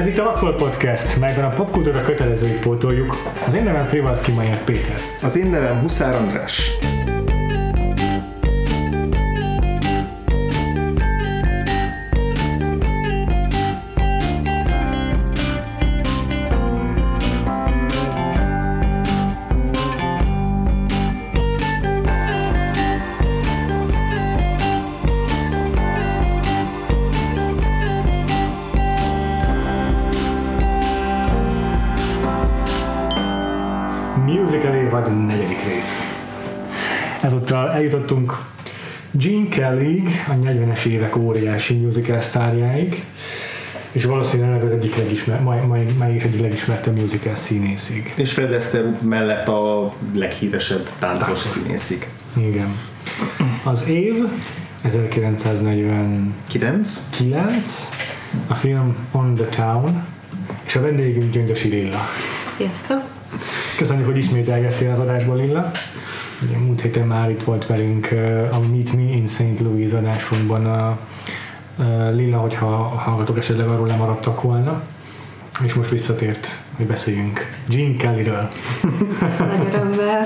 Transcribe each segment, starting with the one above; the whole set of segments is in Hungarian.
Ez itt a Rockford Podcast, melyben a popkultúra kötelezőit pótoljuk. Az én nevem Frivalszki Mayer Péter. Az én nevem Huszár András. 70-es évek óriási musical sztárjáig, és valószínűleg az egyik legismert, mai, mai, mai is egyik legismertebb musical színészig. És Fred Astaire mellett a leghíresebb táncos, táncos. színészig. Igen. Az év 1949. 9. A film On the Town, és a vendégünk Gyöngyösi Lilla. Sziasztok! Köszönjük, hogy ismételgettél az adásból, Lilla. Ugye, múlt héten már itt volt velünk a Meet Me in St. Louis adásunkban a Lilla, hogyha a hallgatók esetleg arról lemaradtak volna. És most visszatért, hogy beszéljünk Gene Kellyről. Nagy örömmel.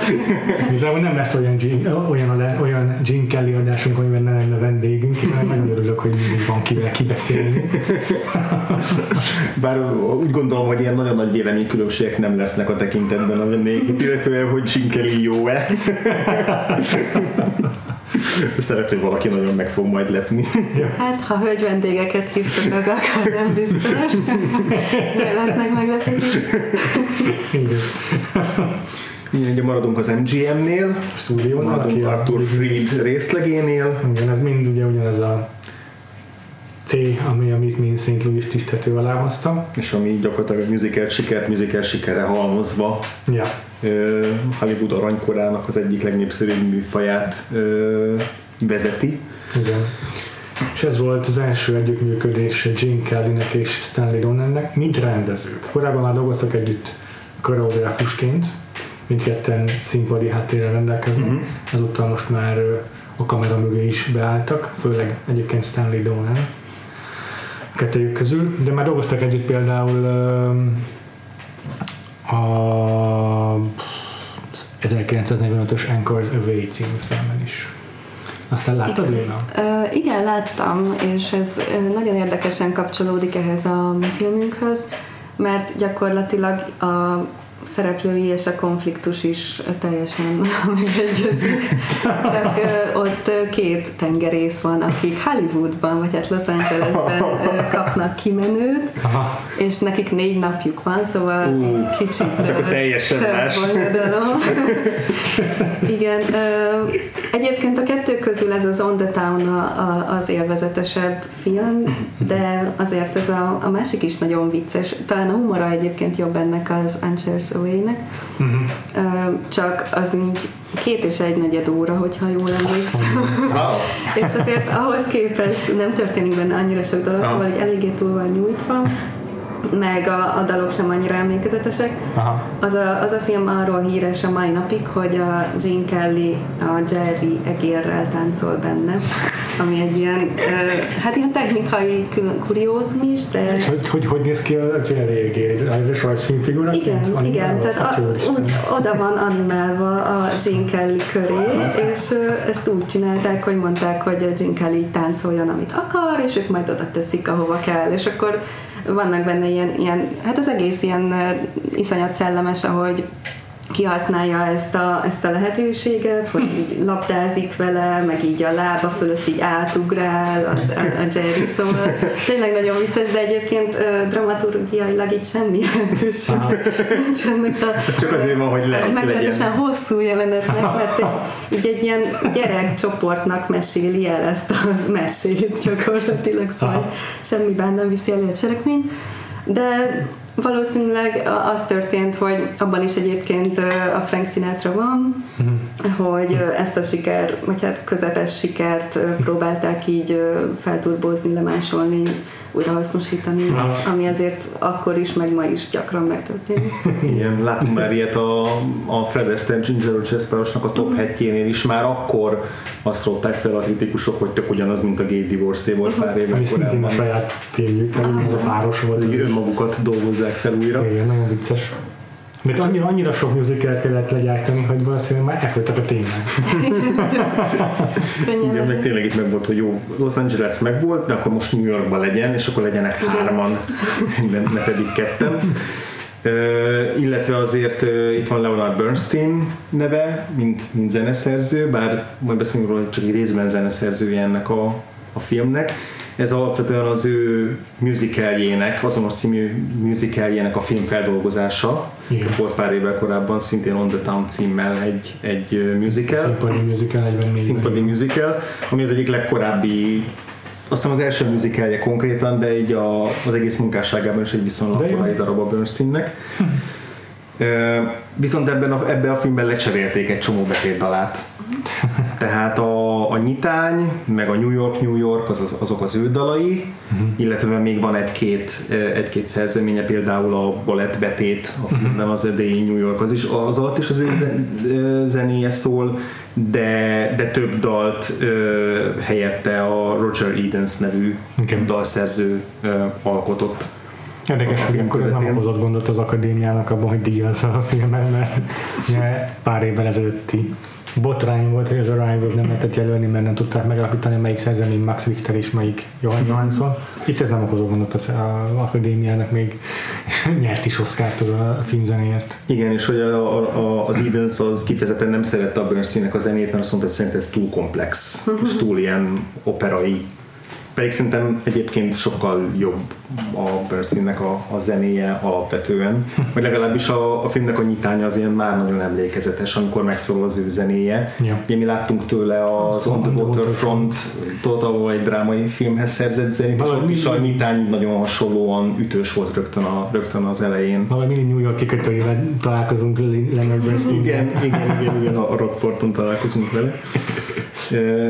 Igazából nem lesz olyan Gene, olyan, olyan Gene Kelly adásunk, amiben ne lenne vendégünk, én nagyon örülök, hogy mindig van kivel kibeszélni. Bár úgy gondolom, hogy ilyen nagyon nagy véleménykülönbségek nem lesznek a tekintetben a vendégét, illetően, hogy Jim Kelly jó-e. Szeret, hogy valaki nagyon meg fog majd lepni. Hát, ha hölgy vendégeket hívtatok, akkor nem biztos. De lesznek meglepetések. Igen. Ugye maradunk az MGM-nél, aki maradunk a Arthur Freed részlegénél, Igen, ez mind ugye ugyanez a C, ami a Meet Me in St. Louis-t is tető alá hozta. és ami gyakorlatilag a musical sikert, musical sikere halmozva Ja, Hollywood aranykorának az egyik legnépszerűbb műfaját vezeti. igen. És ez volt az első együttműködés Gene Kellynek és Stanley Donennek, mint rendezők. Korábban már dolgoztak együtt koreográfusként, mindketten színpadi háttérrel rendelkeznek, uh-huh. ezúttal most már a kamera mögé is beálltak, főleg egyébként Stanley Donen kettőjük közül, de már dolgoztak együtt például öm, a 1945-ös Anchors Away című filmben is. Aztán láttad, Léna? Ö, igen, láttam, és ez nagyon érdekesen kapcsolódik ehhez a filmünkhöz, mert gyakorlatilag a szereplői és a konfliktus is teljesen megegyezik. Csak ott két tengerész van, akik Hollywoodban, vagy hát Los Angelesben kapnak kimenőt, Aha. és nekik négy napjuk van, szóval Ú, kicsit hát akkor teljesen más. Igen, egyébként a kettő közül ez az On the Town a, a, az élvezetesebb film, de azért ez a, a másik is nagyon vicces. Talán a humora egyébként jobb ennek az Answers Away-nek, Uh-huh. ö, csak az így két és egy negyed óra, hogyha jól emlékszem. És azért ahhoz képest nem történik benne annyira sok dolog, Aha. szóval egy eléggé túl van nyújtva, meg a, a dalok sem annyira emlékezetesek. Aha. Az a, az a film arról híres a mai napig, hogy a Gene Kelly a Jerry egérrel táncol benne, ami egy ilyen, hát ilyen technikai kuriózum is, de És hogy, hogy, hogy néz ki a Jerry egér? Ez rajzfilmfigura? igen, igen, tehát a, úgy oda van animálva a Gene Kelly köré, és ezt úgy csinálták, hogy mondták, hogy a Gene Kelly táncoljon, amit akar, és ők majd oda teszik, ahova kell, és akkor vannak benne ilyen, ilyen hát az egész ilyen iszonyat szellemes, ahogy kihasználja ezt a, ezt a lehetőséget, hogy így labdázik vele, meg így a lába fölött így átugrál az, a, a Jerry, szóval tényleg nagyon vicces, de egyébként ö, dramaturgiailag így semmi jelentőség nincs ennek a Ez csak azért van, hogy le, meglehetősen legyen. hosszú jelenetnek, mert egy, így egy ilyen gyerekcsoportnak meséli el ezt a mesét gyakorlatilag, szóval Aha. semmiben nem viszi elő a cselekményt, de valószínűleg az történt, hogy abban is egyébként a Frank Sinatra van, hogy ezt a siker, vagy hát közepes sikert próbálták így felturbózni, lemásolni, újrahasznosítani, ami azért akkor is, meg ma is gyakran megtörténik. Igen, láttunk már ilyet a, a Fred Astaire Ginger Chesperosnak a top mm. hetjénél is, már akkor azt ropták fel a kritikusok, hogy tök ugyanaz, mint a Gay Divorce volt pár évvel korábban. szintén a saját filmjük, ez a páros volt. Hogy önmagukat dolgozzák fel újra. Igen, nagyon vicces. Mert annyira, annyira sok musicalt kellett legyártani, hogy valószínűleg már elfogytak a témák. Igen, meg tényleg itt meg volt, hogy jó, Los Angeles meg volt, de akkor most New Yorkban legyen, és akkor legyenek Igen. hárman, ne, ne pedig ketten. Uh, illetve azért uh, itt van Leonard Bernstein neve, mint, mint zeneszerző, bár majd beszélünk róla, hogy csak egy részben zeneszerzője ennek a, a filmnek ez alapvetően az ő musicaljének, azonos című musicaljének a filmfeldolgozása. Igen. Volt pár évvel korábban szintén On the Town címmel egy, egy musical. Színpadi musical, 44 Színpadi musical, ami az egyik legkorábbi azt hiszem az első musicalje konkrétan, de így a, az egész munkásságában is egy viszonylag korai darab a Bernsteinnek. Viszont ebben a, ebben a filmben lecserélték egy csomó betétdalát. Tehát a, a nyitány, meg a New York, New York, az, az, azok az ő dalai, uh-huh. illetve még van egy-két, egy-két szerzeménye, például a Balett Betét, a mhm. filmben az edély New York, az is az alatt is az zenéje szól, de, de több dalt ö, helyette a Roger Edens nevű okay. dalszerző ö, alkotott. Érdekes, hogy akkor ez nem okozott gondot az akadémiának abban, hogy díjazza a filmet, mert pár évvel ezelőtti botrány volt, hogy az Arrival nem lehetett jelölni, mert nem tudták megalapítani, melyik szerzemény Max Richter és melyik Johan Johansson. Itt ez nem okozott gondot az, akadémiának még nyert is Oscar-t az a filmzenéért. Igen, és hogy a, a, az Evans az kifejezetten nem szerette a Bernsteinnek a zenét, mert azt mondta, hogy szerint ez túl komplex, és túl ilyen operai pedig szerintem egyébként sokkal jobb a Bernsteinnek a, a zenéje alapvetően, vagy legalábbis a, a filmnek a nyitánya az ilyen már nagyon emlékezetes, amikor megszólal az ő zenéje. Ja. Ugye mi láttunk tőle az On the Waterfront, ahol egy drámai filmhez szerzett zenét, és, és a nyitány nagyon hasonlóan ütős volt rögtön, a, rögtön az elején. Valami mindig New York kikötőjével találkozunk Leonard Bernstein. Igen, igen, igen, igen, a Rockporton találkozunk vele.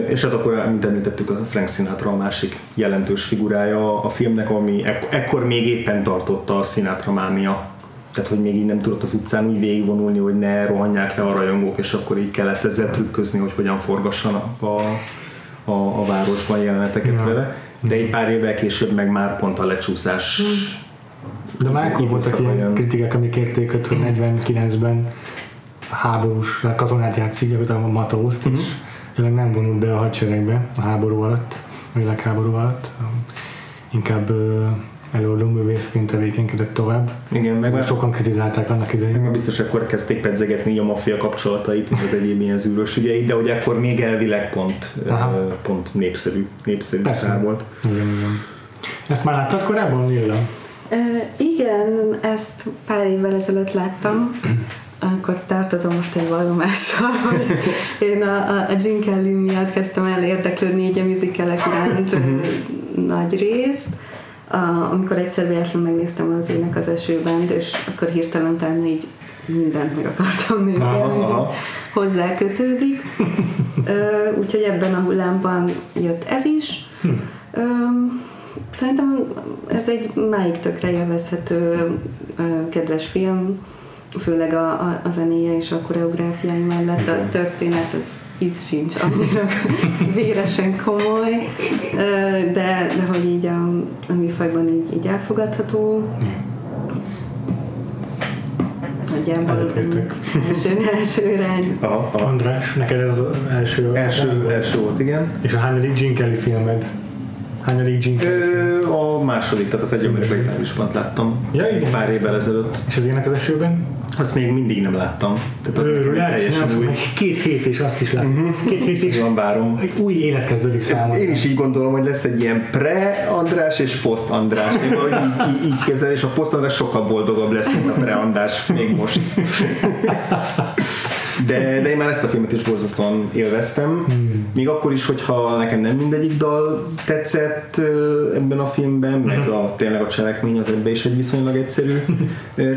És hát akkor, mint említettük, a Frank Sinatra a másik jelentős figurája a filmnek, ami ek- ekkor még éppen tartotta a Sinatra mánia. Tehát, hogy még így nem tudott az utcán úgy végigvonulni, hogy ne rohanják le a rajongók, és akkor így kellett ezzel trükközni, hogy hogyan forgassanak a, a, a városban jeleneteket ja. vele. De egy pár évvel később meg már pont a lecsúszás de már akkor voltak ilyen kritikák, amik érték hogy 49-ben háborús katonát játszik, a Matószt, mm-hmm. Jelenleg nem vonult be a hadseregbe a háború alatt, a világháború alatt, inkább előadó művészként tevékenykedett tovább. Igen, meg már sokan kritizálták annak idején. Meg biztos akkor kezdték pedzegetni a maffia kapcsolatait, mint az egyéb ilyen zűrös ügyeit, de hogy akkor még elvileg pont, Aha. pont népszerű, népszerű szár volt. Igen, igen. Ezt már láttad korábban, Lilla? Uh, igen, ezt pár évvel ezelőtt láttam akkor tartozom most egy vallomással, hogy én a, a, a Gene Kelly miatt kezdtem el érdeklődni így a musicalek iránt mhm. nagy részt, a, amikor egyszer véletlenül megnéztem az ének az esőben, és akkor hirtelen utána így mindent meg akartam nézni, aha. hozzá kötődik. Úgyhogy ebben a hullámban jött ez is. Hm. Szerintem ez egy máig tökre élvezhető kedves film főleg a, a, a zenéje és a koreográfiái mellett a történet az itt sincs annyira véresen komoly, de, de hogy így a, a műfajban így, így elfogadható. Nagyjából első, első irány. Aha, aha. András, neked ez az első? Első, első volt, igen. És a hányadik Gene Kelly filmed? Gene Kelly A második, tehát az egy amerikai láttam. Ja, igen. Pár évvel ezelőtt. És az ének az esőben? Azt még mindig nem láttam. Tehát az Őrül, teljesen új. Két hét és azt is láttam. Uh-huh. Két hét és várom. Egy új élet kezdődik számomra. Én is így gondolom, hogy lesz egy ilyen pre-András és post-András. Én így, így, így képzel, és a post-András sokkal boldogabb lesz, mint a pre-András még most. De, de én már ezt a filmet is borzasztóan élveztem. Hmm. Még akkor is, hogyha nekem nem mindegyik dal tetszett ebben a filmben, meg hmm. a, tényleg a cselekmény az ebben is egy viszonylag egyszerű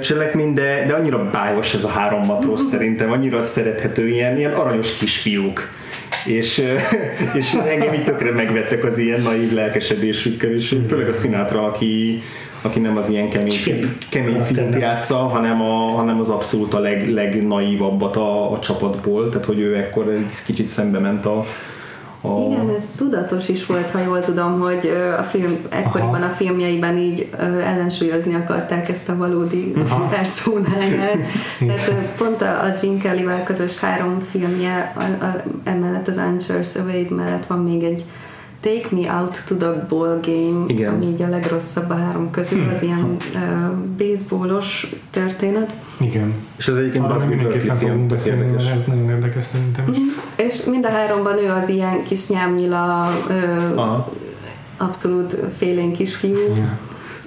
cselekmény, de, de annyira bájos ez a három matróz szerintem, annyira szerethető, ilyen, ilyen aranyos kisfiúk és, és engem így tökre megvettek az ilyen naív lelkesedésükkel, és főleg a Sinatra, aki, aki nem az ilyen kemény, kemény fiút játsza, hanem, a, hanem az abszolút a leg, legnaívabbat a, a csapatból, tehát hogy ő ekkor egy kicsit szembe ment a, a... Igen, ez tudatos is volt, ha jól tudom, hogy a film, ekkoriban Aha. a filmjeiben így ellensúlyozni akarták ezt a valódi társónáját. Tehát pont a, a Gene Kelly-vel közös három filmje, a, a, emellett az Answers Away mellett van még egy Take Me Out to the Ball Game, Igen. ami így a legrosszabb a három közül, hm. az ilyen uh, baseballos történet. Igen. És ez egyébként Buzz mindenképpen fogunk beszélni, mert ez nagyon érdekes szerintem is. Mm. És mind a háromban ő az ilyen kis nyámnyila, uh, abszolút félén kisfiú. Yeah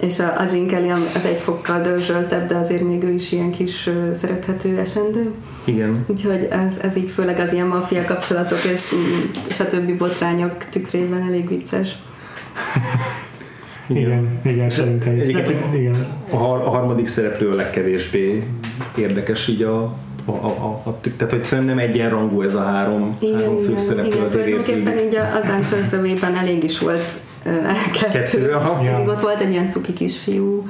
és a, a Gene Kelly az egy fokkal dörzsöltebb, de azért még ő is ilyen kis uh, szerethető esendő. Igen. Úgyhogy ez, ez így főleg az ilyen maffia kapcsolatok és, és a többi botrányok tükrében elég vicces. igen, igen, igen szerintem is. Hát, igen. A, har- a harmadik szereplő a legkevésbé érdekes így a, a, a, a, tehát hogy szerintem egyenrangú ez a három, igen, három főszereplő igen, azért tulajdonképpen így az Answer szövében elég is volt kettő. kettő aha. Ja. ott volt egy ilyen cuki kisfiú,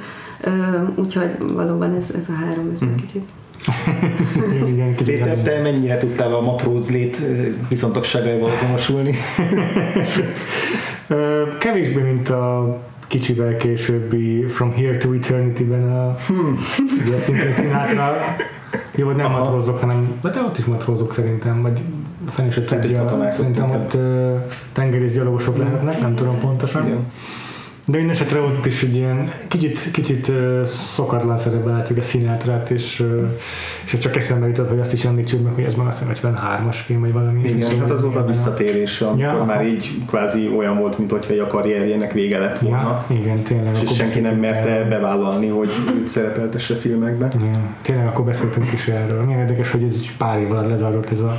úgyhogy valóban ez, ez a három, ez hmm. kicsit igen, Péter, te mennyire tudtál a matrózlét viszontagságaival azonosulni? Kevésbé, mint a kicsivel későbbi From Here to Eternity-ben a hmm. ugye szintén Sinatra jó, nem Aha. matrózok, hanem de ott is matrózok szerintem, vagy fenn is tudja, szerintem ott uh, tengerészgyalogosok lehetnek, nem tudom pontosan. Igen. De minden esetre ott is egy ilyen kicsit, kicsit uh, szokatlan szerepben látjuk a színátrát, és, uh, és csak eszembe jutott, hogy azt is említsük meg, hogy ez már azt hiszem 53-as film, vagy valami. Igen, hát az volt a visszatérés, amikor ja, már így kvázi olyan volt, mint hogyha a karrierjének vége lett volna. Ja, igen, tényleg. És senki nem merte el. bevállalni, hogy őt szerepeltesse filmekbe. Ja, tényleg akkor beszéltünk is erről. Milyen érdekes, hogy ez pár év alatt lezajlott ez a,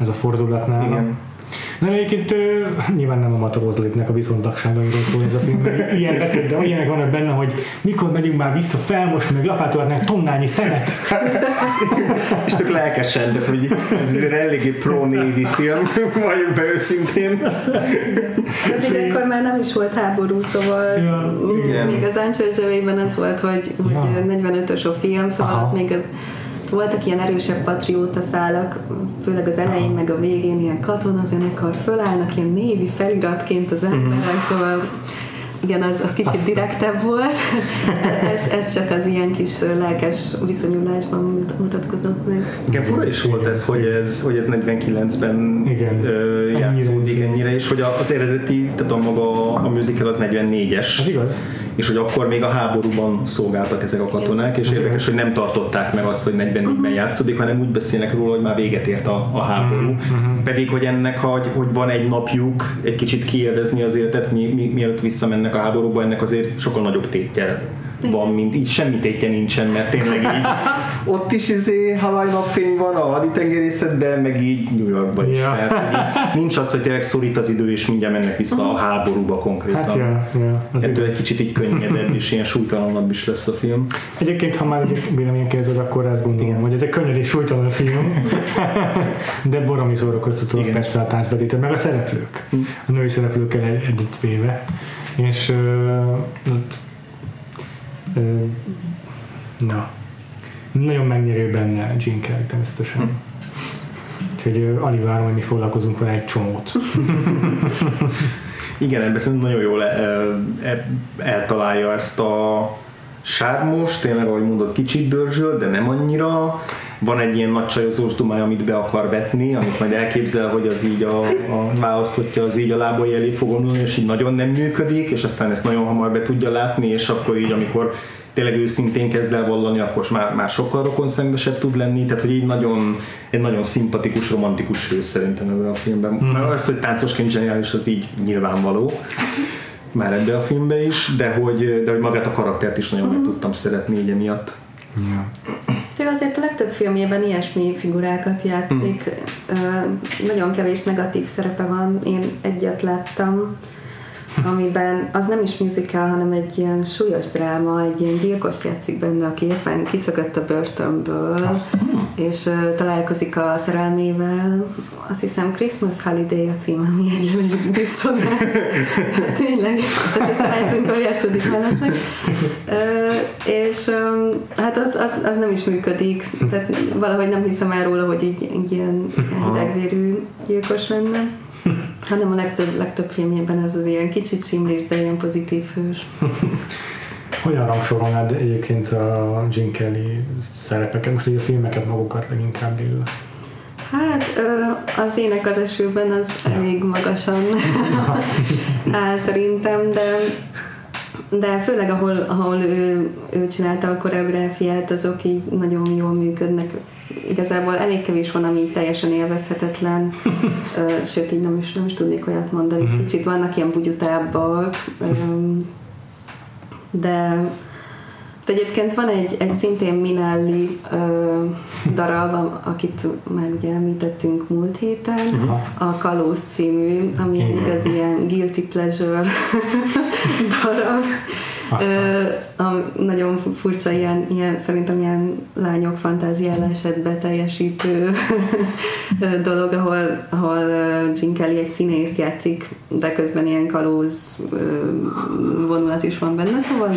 ez a fordulat nála. Igen. Na egyébként nyilván nem a Matorozlépnek a viszontagságairól szól ez a film, ilyen betét, de ilyenek vannak benne, hogy mikor megyünk már vissza felmosni, meg lapátolhatnánk tonnányi szenet. És tök lelkesen, tehát hogy ez egy eléggé pro-névi film, vagy be őszintén. De még akkor már nem is volt háború, szóval ja, még az Áncsőzővében az volt, hogy, ja. hogy 45-ös a film, szóval Aha. még az voltak ilyen erősebb patrióta szálak, főleg az elején, meg a végén ilyen katonazenekar fölállnak ilyen névi feliratként az emberek, uh-huh. szóval igen, az, az kicsit Aztán. direktebb volt. ez, ez csak az ilyen kis lelkes viszonyulásban mutatkozott meg. Igen, fura is volt ez, hogy ez, hogy ez 49-ben Igen. Ö, játszódik ennyire, ennyire, és hogy az eredeti, tehát a maga a musical az 44-es. Az igaz és hogy akkor még a háborúban szolgáltak ezek a katonák, és érdekes, hogy nem tartották meg azt, hogy 44-ben uh-huh. játszódik, hanem úgy beszélnek róla, hogy már véget ért a, a háború. Uh-huh. Pedig, hogy ennek, hogy, hogy van egy napjuk egy kicsit kiélvezni az életet, mi, mi, mielőtt visszamennek a háborúba, ennek azért sokkal nagyobb tétje van, mint így semmi tétje nincsen, mert tényleg így ott is izé Hawaii napfény van a haditengerészetben, meg így New Yorkban is. Ja. Így nincs az, hogy tényleg szorít az idő, és mindjárt mennek vissza a háborúba konkrétan. Hát, ja, ja, az Ettől egy kicsit így könnyedebb és ilyen súlytalanabb is lesz a film. Egyébként, ha már vélemény kérdezed, akkor azt gondolom, Igen. hogy ez egy könnyed és súlytalan film, de baromi szórakoztató persze a táncbetítő, meg a szereplők, hm. a női szereplőkkel együtt véve. És uh, na, nagyon megnyerő benne Gene Kelly természetesen. Hm. Úgyhogy alig várom, hogy mi foglalkozunk vele egy csomót. Igen, ebben szerintem nagyon jól el, el, eltalálja ezt a sármos, tényleg ahogy mondod, kicsit dörzsöl, de nem annyira. Van egy ilyen nagy csajozós dumája, amit be akar vetni, amit majd elképzel, hogy az így a, a választotja, az így a lábai elé fog omlani, és így nagyon nem működik, és aztán ezt nagyon hamar be tudja látni, és akkor így, amikor tényleg őszintén kezd el vallani, akkor már, már sokkal rokonszenvesebb tud lenni, tehát hogy így nagyon, egy nagyon szimpatikus, romantikus hős szerintem ebben a filmben. Mm. Mert az, hogy táncosként zseniális, az így nyilvánvaló már ebbe a filmbe is, de hogy, de hogy magát a karaktert is nagyon mm. meg tudtam szeretni így emiatt. Yeah. azért a legtöbb filmjében ilyesmi figurákat játszik. Mm. Nagyon kevés negatív szerepe van, én egyet láttam, amiben az nem is musical, hanem egy ilyen súlyos dráma, egy ilyen gyilkos játszik benne, aki éppen kiszökött a börtönből, Azt. és uh, találkozik a szerelmével. Azt hiszem Christmas Holiday a cím, ami egy diszonás. Tényleg, tehát karácsonykor játszódik mellesleg. Uh, és um, hát az, az, az, nem is működik, tehát valahogy nem hiszem el róla, hogy így, így ilyen hidegvérű gyilkos lenne hanem a legtöbb, legtöbb filmjében ez az ilyen kicsit simlis, de ilyen pozitív hős. Hogyan rangsorolnád egyébként a Jim Kelly szerepeket, most így a filmeket magukat leginkább Lilla? Hát az ének az esőben az ja. elég magasan áll szerintem, de de főleg ahol, ahol ő, ő csinálta a koreográfiát, azok így nagyon jól működnek igazából elég kevés van, ami teljesen élvezhetetlen, sőt így nem is, nem is tudnék olyat mondani. Uh-huh. Kicsit vannak ilyen bugyutábbak, de de egyébként van egy, egy szintén Minelli ö, darab, akit már ugye említettünk múlt héten, uh-huh. a Kalóz című, ami Igen. igaz ilyen guilty pleasure darab. Ö, a, nagyon furcsa ilyen, ilyen, szerintem ilyen lányok fantáziálását beteljesítő dolog, ahol, ahol Gene Kelly egy színészt játszik, de közben ilyen kalóz vonulat is van benne, szóval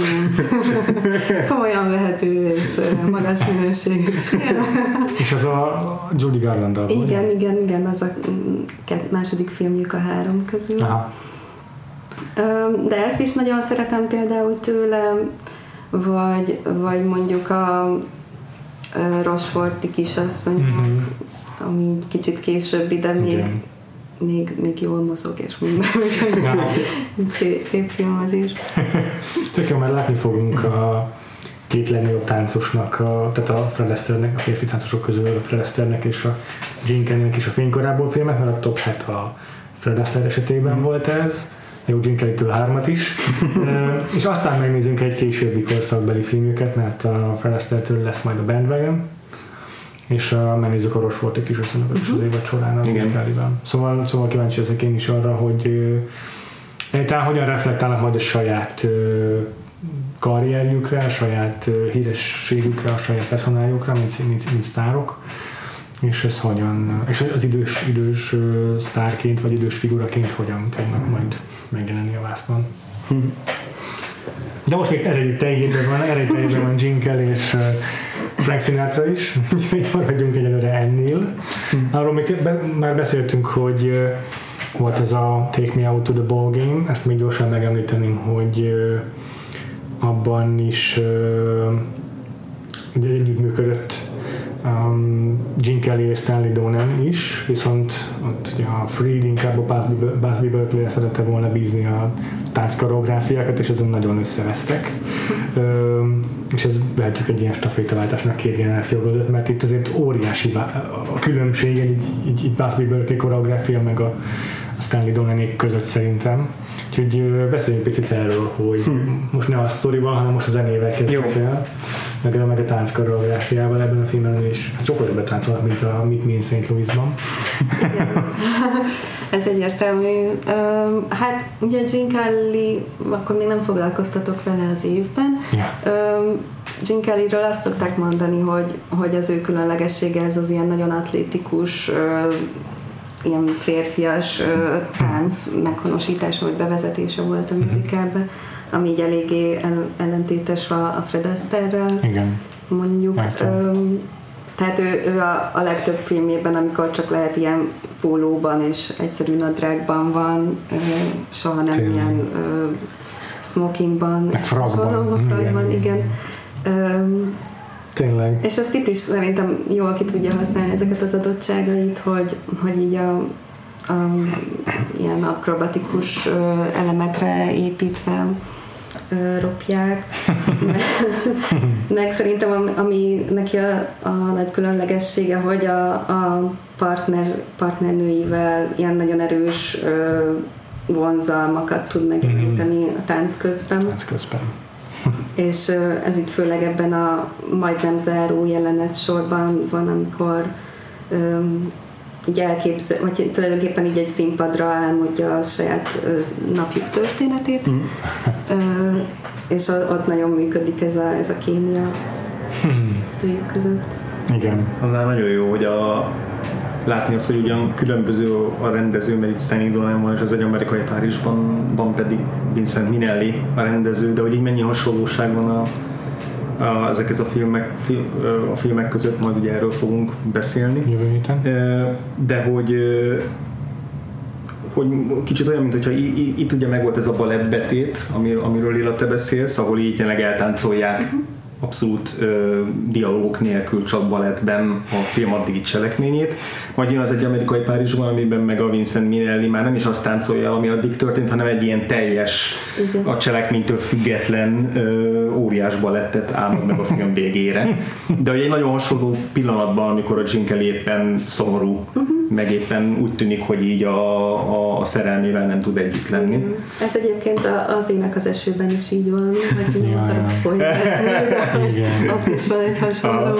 komolyan vehető és magas minőségű. és az a Judy garland Igen, igen, igen, az a második filmjük a három közül. Aha. De ezt is nagyon szeretem például tőle, vagy, vagy mondjuk a Rosforti kisasszony, mm-hmm. ami kicsit későbbi, de még, még, még jól mozog, és minden. szép, szép film az is. Tök jó, mert látni fogunk a két legnagyobb táncosnak, a, tehát a Fred Astaire-nek, a férfi táncosok közül a Fred Astaire-nek és a Gene Kelly-nek is a fénykorából filmek, mert a top 7 a Fred Astaire esetében mm. volt ez Eugene Kelly-től hármat is, és aztán megnézünk egy későbbi korszakbeli filmjüket, mert a Feleszteltől lesz majd a Bandwagon, és uh, megnézzük a Rosforti kis összenevet is az mhm. évad során a Kelly-ben. Szóval, szóval kíváncsi ezek én is arra, hogy uh, talán hogyan reflektálnak majd a saját karrierjükre, a saját hírességükre, a saját personájukra, mint, mint, mint sztárok és ez hogyan, és az idős, idős sztárként, vagy idős figuraként hogyan fognak majd megjelenni a vásznon. Hm. De most még erejű tejében van, erejű tejében van Jinkel és Frank Sinatra is, úgyhogy maradjunk egyelőre ennél. Hm. Arról még be, már beszéltünk, hogy volt ez a Take Me Out to the Ball Game, ezt még gyorsan megemlíteném, hogy abban is együttműködött um, Gene Kelly és Stanley Donen is, viszont ott ugye a Freed inkább a Busby Berkeley-re szerette volna bízni a tánckoreográfiákat, és ezen nagyon összevesztek. Um, és ez vehetjük egy ilyen stafétaváltásnak két generáció között, mert itt azért óriási a különbség egy, egy, egy Busby Berkeley koreográfia meg a, a Stanley Donenék között szerintem. Úgyhogy beszéljünk picit erről, hogy hmm. most ne a sztorival, hanem most a zenével kezdjük el meg, a, meg a tánc koreográfiával ebben a filmben is hát sokkal többet táncolnak, mint a Meet Me in St. Louisban. Ez egyértelmű. Hát ugye Gene Kelly, akkor még nem foglalkoztatok vele az évben. Yeah. Gene Kellyről azt szokták mondani, hogy, hogy az ő különlegessége ez az ilyen nagyon atlétikus, ilyen férfias tánc meghonosítása vagy bevezetése volt a mhm. musicalbe ami így eléggé ellentétes a, a Fred Astaire-rel. Igen. Mondjuk. Öm, tehát ő, ő a, a legtöbb filmjében, amikor csak lehet ilyen pólóban és egyszerű nadrágban van, ö, soha nem Tényleg. ilyen ö, smokingban, és frakban. frakban, igen. igen. Öm, Tényleg. És azt itt is szerintem jól ki tudja használni ezeket az adottságait, hogy, hogy így a, a ilyen akrobatikus elemekre építve ropják. meg szerintem ami neki a, a nagy különlegessége, hogy a, a partner, partnernőivel ilyen nagyon erős ö, vonzalmakat tud megjeleníteni mm-hmm. a tánc közben. Tánc közben. és ez itt főleg ebben a majdnem záró jelenet sorban van, amikor így elképzel, vagy tulajdonképpen így egy színpadra álmodja a saját napjuk történetét, mm. és ott nagyon működik ez a, ez a kémia hmm. között. Igen. Annál nagyon jó, hogy a, látni azt, hogy ugyan különböző a rendező, mert itt Stanley Donen van, és az egy amerikai Párizsban van pedig Vincent Minelli a rendező, de hogy így mennyi hasonlóság van a, a, ezek ez a filmek, film, a filmek között, majd ugye erről fogunk beszélni. Jövő héten. De hogy hogy kicsit olyan, mintha itt ugye meg volt ez a balettbetét, amiről Lila te beszélsz, ahol így tényleg eltáncolják uh-huh abszolút ö, dialógok nélkül csak balettben a film addigi cselekményét. Majd jön az egy amerikai Párizsban, amiben meg a Vincent Minelli már nem is azt táncolja, ami addig történt, hanem egy ilyen teljes, Igen. a cselekménytől független ö, óriás balettet álmod meg a film végére. De hogy egy nagyon hasonló pillanatban, amikor a Jim Kelly éppen szomorú, uh-huh. Meg éppen úgy tűnik, hogy így a, a, a szerelmével nem tud együtt lenni. Igen. Ez egyébként az ének az esőben is így van, hogy nem akarok igen. ott is van egy hasonló.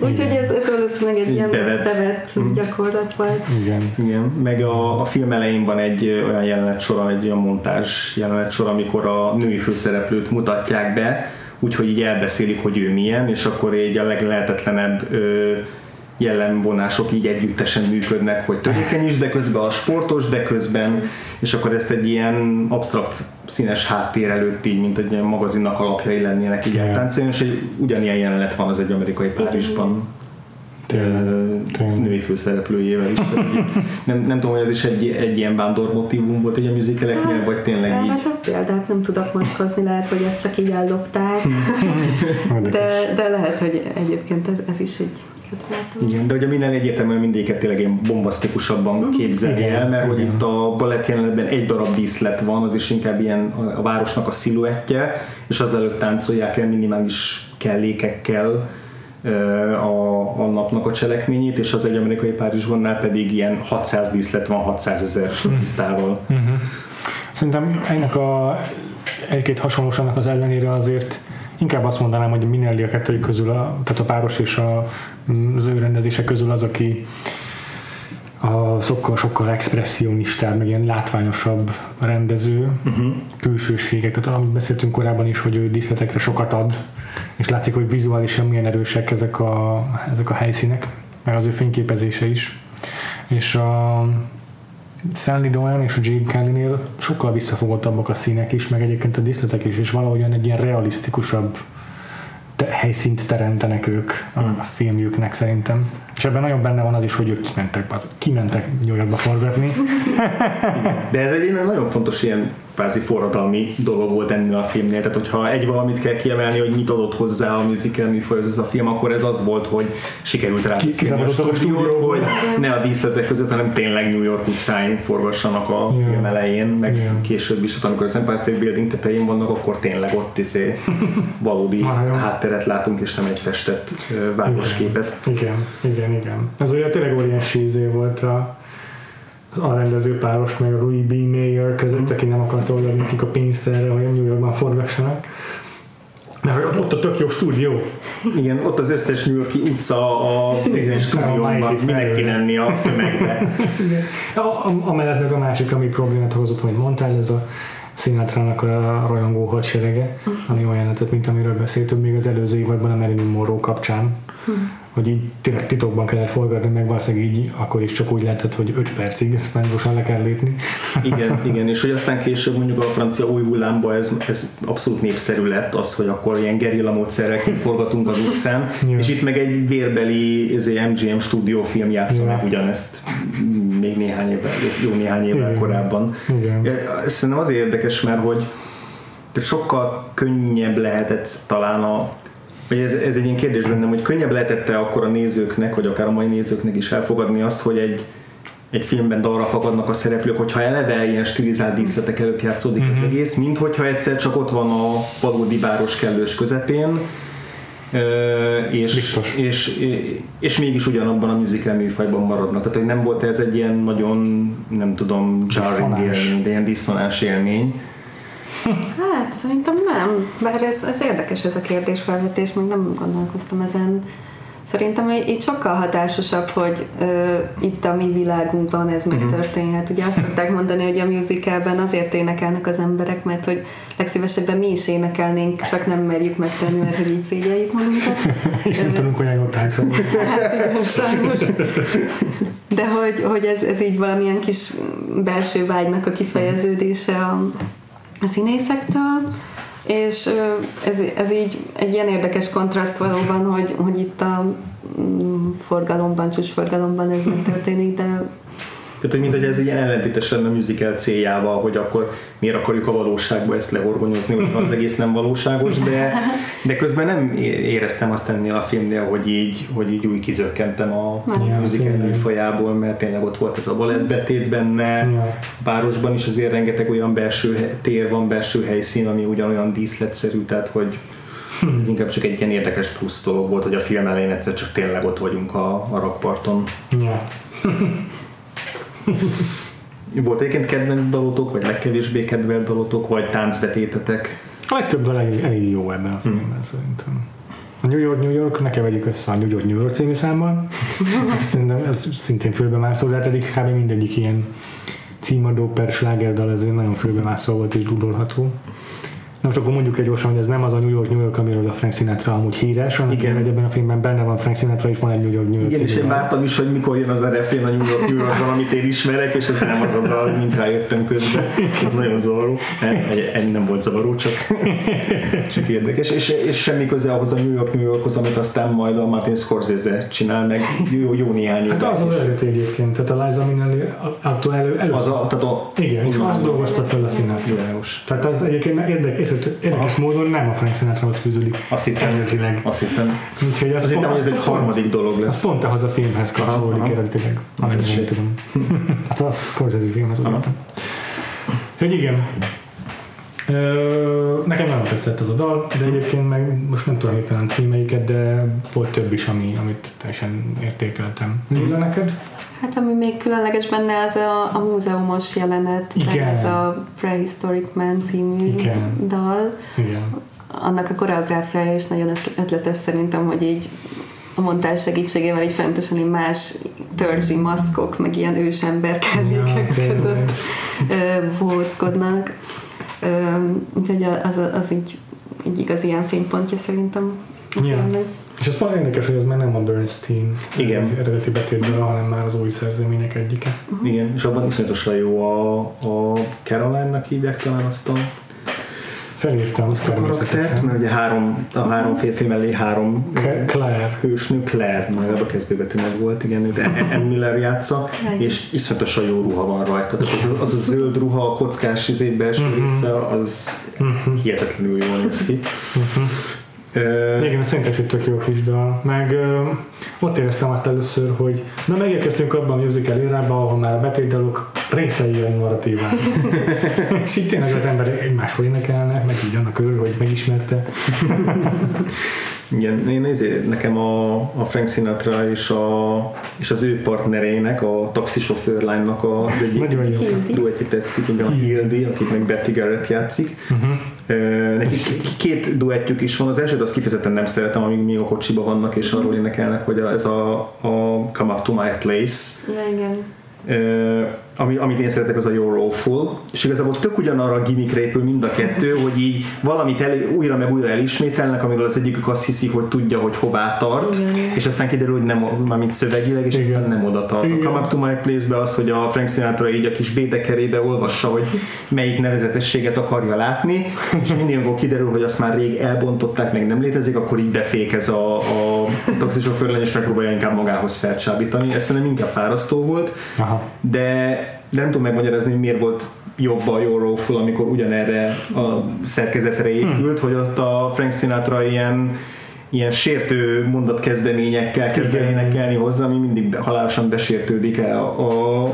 Úgyhogy ez, ez valószínűleg egy ilyen bevett, bevett mm. gyakorlat volt. Igen. Igen. Meg a, a film elején van egy olyan jelenet sor, egy olyan montázs jelenet sor, amikor a női főszereplőt mutatják be, úgyhogy így elbeszélik, hogy ő milyen, és akkor egy a leglehetetlenebb ö, jellemvonások így együttesen működnek, hogy törékeny is, de közben a sportos, de közben, és akkor ezt egy ilyen absztrakt színes háttér előtt így, mint egy ilyen magazinnak alapjai lennének így eltáncolni, és egy ugyanilyen jelenet van az egy amerikai Párizsban női főszereplőjével is. nem, nem tudom, hogy ez is egy, egy ilyen vándor motivum volt egy a musicaleknél, hát, vagy tényleg így? Hát a példát nem tudok most hozni, lehet, hogy ezt csak így ellopták, de, de lehet, hogy egyébként ez, ez is egy igen, de hogy a minden egyértelműen mindéket tényleg ilyen bombasztikusabban uh-huh. képzelni el, mert igen. hogy itt a balett jelenetben egy darab díszlet van, az is inkább ilyen a városnak a sziluettje, és azelőtt táncolják el minimális kellékekkel, a, a napnak a cselekményét, és az egy amerikai Párizsvonnál pedig ilyen 600 díszlet van 600 ezer statisztával. Uh-huh. Szerintem ennek a egy-két hasonlóságnak az ellenére azért inkább azt mondanám, hogy a Minelli a kettőjük közül, a, tehát a páros és a, az ő rendezések közül az, aki a sokkal, sokkal expresszionistább, meg ilyen látványosabb rendező, uh-huh. külsőségek, tehát amit beszéltünk korábban is, hogy ő díszletekre sokat ad, és látszik, hogy vizuálisan milyen erősek ezek a, ezek a helyszínek, meg az ő fényképezése is. És a Stanley Dolan és a Jane Kelly-nél sokkal visszafogottabbak a színek is, meg egyébként a díszletek is, és valahogyan egy ilyen realisztikusabb te- helyszínt teremtenek ők a hmm. filmjüknek szerintem. És ebben nagyon benne van az is, hogy ők kimentek, az, kimentek New Yorkba forgatni. De ez egy nagyon fontos ilyen kvázi forradalmi dolog volt ennél a filmnél. Tehát, hogyha egy valamit kell kiemelni, hogy mit adott hozzá a musical műfajhoz a film, akkor ez az volt, hogy sikerült rá a stúdiót, hogy ne a díszletek között, hanem tényleg New York utcáin forgassanak a yeah. film elején, meg yeah. később is, amikor az Empire State Building tetején vannak, akkor tényleg ott izé valódi hátteret látunk, és nem egy festett városképet. Igen, igen, igen. Ez olyan tényleg óriási izé volt a az alrendező páros meg a Rui B. Mayer között, aki nem akart oldani nekik a pénzt erre, hogy New Yorkban forgassanak. Mert ott a tök jó stúdió. Igen, ott az összes New Yorki utca a ezen stúdióban, mindenki lenni a tömegbe. Amellett meg a másik, ami problémát hozott, amit mondtál, ez a Sinatra-nak a rajongó hadserege, ami olyan lehetett, mint amiről beszéltünk még az előző évadban a Marilyn Monroe kapcsán. Hogy így tényleg titokban kellett forgatni, meg valószínűleg így akkor is csak úgy lehetett, hogy 5 percig, aztán gyorsan le kell lépni. Igen, igen, és hogy aztán később mondjuk a francia új hullámba ez, ez abszolút népszerű lett, az, hogy akkor ilyen gerilla módszerrel forgatunk az utcán, ja. és itt meg egy vérbeli MGM stúdiófilm játszol meg ugyanezt még néhány évvel, jó néhány évvel igen. korábban. Igen. Szerintem azért érdekes, mert hogy sokkal könnyebb lehetett talán a ez, ez egy ilyen kérdés bennem, hogy könnyebb lehetette akkor a nézőknek, vagy akár a mai nézőknek is elfogadni azt, hogy egy, egy filmben dalra fakadnak a szereplők, hogyha eleve ilyen stilizált díszletek előtt játszódik mm-hmm. az mhm. egész, mint hogyha egyszer csak ott van a valódi báros kellős közepén, és, és, és, és mégis ugyanabban a musical műfajban maradnak. Tehát, hogy nem volt ez egy ilyen nagyon, nem tudom, jarring élmény, de ilyen diszonás élmény Hát szerintem nem, bár ez, ez érdekes ez a kérdésfelvetés, még nem gondolkoztam ezen. Szerintem itt sokkal hatásosabb, hogy ö, itt a mi világunkban ez Mhm. megtörténhet. Ugye azt szokták mondani, hogy a musicalben azért énekelnek az emberek, mert hogy legszívesebben mi is énekelnénk, csak nem merjük megtenni, mert hogy így szégyeljük magunkat. És nem tudunk olyan jól táncolni. Sajnos. De hogy, hogy ez, ez így valamilyen kis belső vágynak a kifejeződése a, a színészektől, és ez, ez így egy ilyen érdekes kontraszt valóban, hogy, hogy itt a mm, forgalomban, csúcsforgalomban ez nem történik, de Tehát, hogy mint hogy ez ilyen ellentétes lenne a musical céljával, hogy akkor miért akarjuk a valóságba ezt lehorgonyozni, hogy az egész nem valóságos, de, de közben nem éreztem azt ennél a filmnél, hogy így, hogy így új kizökkentem a Ja, musical műfajából, mert tényleg ott volt ez a balettbetét benne, Ja. városban is azért rengeteg olyan belső tér van, belső helyszín, ami ugyanolyan díszletszerű, tehát hogy ez inkább csak egy ilyen érdekes plusz dolog volt, hogy a film elején egyszer csak tényleg ott vagyunk a, a rakparton. Ja. Volt egyébként kedvenc dalotok, vagy legkevésbé kedvelt dalotok, vagy táncbetétetek? A legtöbb elég, elég jó ebben a filmben szerintem. A New York, New York, ne keverjük össze a New York, New York című számmal. Ezt szerintem ez szintén fölbemászó, de hát eddig kb. mindegyik ilyen címadó per slágerdal ezért nagyon fölbemászó volt és dudolható. Na most akkor mondjuk egy gyorsan, hogy ez nem az a New York, New York, amiről a Frank Sinatra amúgy híres, hanem Igen. hogy ebben a filmben benne van Frank Sinatra, és van egy New York, New York Igen, és én vártam is, hogy mikor jön az a refrén a New York, New Yorkban, amit én ismerek, és ez nem az a mint rájöttem közben. Ez nagyon zavaró. Nem, egy- nem volt zavaró, csak, csak érdekes. És, és semmi köze ahhoz a New York, New Yorkhoz, amit aztán majd a Martin Scorsese csinál meg jó, jó néhány Hát az az eredeti egyébként, tehát a Liza Minnelli attól elő, elő Az a, tehát a, Igen, és az azt dolgozta fel a Sinatra. Tehát az egyébként érdekes, érdekes, érdekes módon nem a Frank Sinatrahoz fűződik. Azt hittem, eredetileg. azt hittem. Úgyhogy az Azt hittem, hogy ez egy harmadik dolog Az lesz. pont ahhoz a filmhez kapcsolódik eredetileg. Amennyire Shit. tudom. Hát az Scorsese filmhez voltam. Úgyhogy igen. Ö, nekem nagyon tetszett az a dal, de egyébként meg most nem tudom hirtelen címeiket, de volt több is, ami, amit teljesen értékeltem. Lilla neked? Hát ami még különleges benne az a, a múzeumos jelenet, Igen. ez a Prehistoric Man című Igen. dal. Igen. annak a koreográfiája is nagyon ötl- ötletes szerintem, hogy így a montás segítségével így folyamatosan így más törzsi maszkok, meg ilyen ősember kellékek Ja, között. Ö, Úgyhogy az, az így egy igazi ilyen fénypontja szerintem Ja. filmnek. És ez pont érdekes, hogy ez már nem a Bernstein Igen. az eredeti betétből, hanem már az új szerzemények egyike. Igen, és abban iszonyatosan jó a, a Caroline-nak hívják talán azt a Felírtam azt a karaktert, mert ugye három, a három férfi mellé három Ke- Claire. hősnő, Claire, legalább a kezdőbetű meg volt, igen, őt Ann Miller játsza, és iszonyatosan jó ruha van rajta. Tehát az, az a zöld ruha, a kockás izé belső Mhm. része, az hihetetlenül jól néz ki. Ö, Igen, szerintem is egy tök jó kis dal. Meg ö, ott éreztem azt először, hogy na megérkeztünk abban a musical érába, ahol már a betétdalok részei jön narratíván. és itt tényleg az emberek egymásról énekelnek, meg így annak örül, hogy megismerte. Igen, én ezért nekem a, a Frank Sinatra és, a, és az ő partnerének, a taxisofőr lánynak a, az egyik Nagyon jó. Hildi. duettje tetszik, igen, a Hildi, akit meg Betty Garrett játszik. Uh-huh. Neki k- két duettjük is van, az elsőt azt kifejezetten nem szeretem, amíg még a kocsiba vannak, és arról énekelnek, hogy ez a, a Come Up to My Place, Ja, igen. Ami, amit én szeretek, az a You're Awful, és igazából tök ugyanarra a gimmickre épül mind a kettő, hogy így valamit el, újra meg újra elismételnek, amiről az egyikük azt hiszi, hogy tudja, hogy hová tart, Igen. és aztán kiderül, hogy nem, mármint szövegileg, és Igen. aztán nem oda tart. A Igen. Come Up to My Place-be az, hogy a Frank Sinatra így a kis bédekerébe olvassa, hogy melyik nevezetességet akarja látni, és mindig, amikor kiderül, hogy azt már rég elbontották, meg nem létezik, akkor így befékez a, a taxisofőr lány, és megpróbálja inkább magához felcsábítani. Ez szerintem inkább fárasztó volt, Aha. de nem tudom megmagyarázni, hogy miért volt jobb a Your Awful, amikor ugyanerre a szerkezetre épült, hogy ott a Frank Sinatra ilyen ilyen sértő mondatkezdeményekkel kezd el énekelni hozzá, ami mindig halálosan besértődik el a,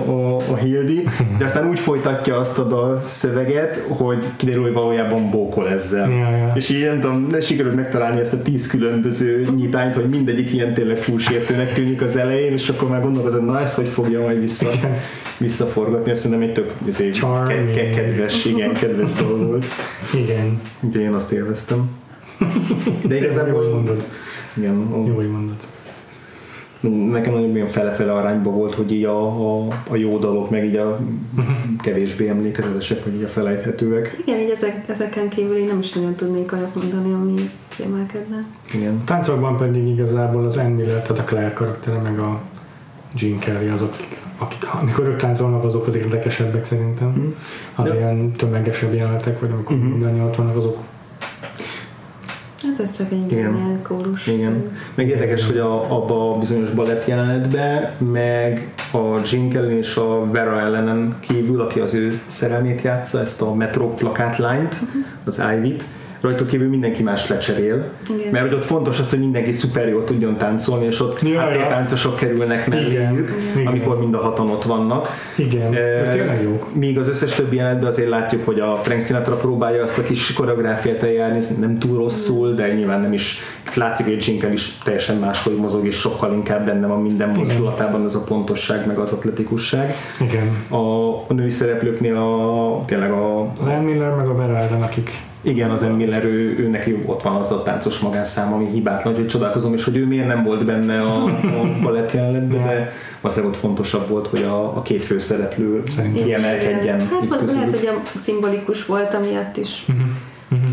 a, a, Hildi, de aztán úgy folytatja azt a dal szöveget, hogy kiderül, hogy valójában bókol ezzel. Ja, ja. És így nem tudom, ne sikerült megtalálni ezt a tíz különböző nyitányt, hogy mindegyik ilyen tényleg full sértőnek tűnik az elején, és akkor már gondolkozom, na ez hogy fogja majd vissza, visszaforgatni, ezt szerintem egy tök Charming. ke- ke- kedves, igen, kedves dolog volt. Igen. Úgyhogy én azt élveztem. De Jó, igazából, mondod. igen, Jó, hogy mondod. nekem nagyon ilyen fele-fele arányban volt, hogy így a, a, a jó dalok, meg így a kevésbé emlékezetesek, vagy így a felejthetőek. Igen, így ezek, ezeken kívül én nem is nagyon tudnék olyat mondani, ami kiemelkedne. Igen. A táncokban pedig igazából az Anne Miller, tehát a Claire karaktere, meg a Gene Kelly azok, akik amikor ők táncolnak, azok az érdekesebbek szerintem. Mhm. Az De- ilyen tömegesebb jelenetek, vagy amikor Mhm. mindannyian ott vannak, azok Hát ez csak egy Igen. ilyen kórus. Igen. Meg érdekes, hogy a, abba a bizonyos balett jelenetbe, meg a Gene Kelly és a Vera Ellenen kívül, aki az ő szerelmét játsza, ezt a Metro plakátlányt, az Ivy-t, rajtuk kívül mindenki más lecserél. Igen. Mert hogy ott fontos az, hogy mindenki szuper jól tudjon táncolni, és ott Ja, háttértáncosok kerülnek melléjük, amikor mind a hatan ott vannak. igen, tényleg jók. Míg az összes többi jelenetben azért látjuk, hogy a Frank Sinatra próbálja azt a kis koreográfiát eljárni, nem túl rosszul, de nyilván nem is. Látszik, hogy Jinkel is teljesen máshogy mozog, és sokkal inkább benne van minden mozdulatában az a pontosság, meg az atletikusság. Igen. A, a női szereplőknél a, tényleg a, Az Anne Miller meg a Vera Ellen, akik igen, az Miller, ő, ő neki ott van az a táncos magánszám, ami hibátlan, hogy csodálkozom, és hogy ő miért nem volt benne a, a balett jelenetben, de valószínűleg ott fontosabb volt, hogy a, a két főszereplő kiemelkedjen. Hát közülük. lehet, hogy a szimbolikus volt amiatt is.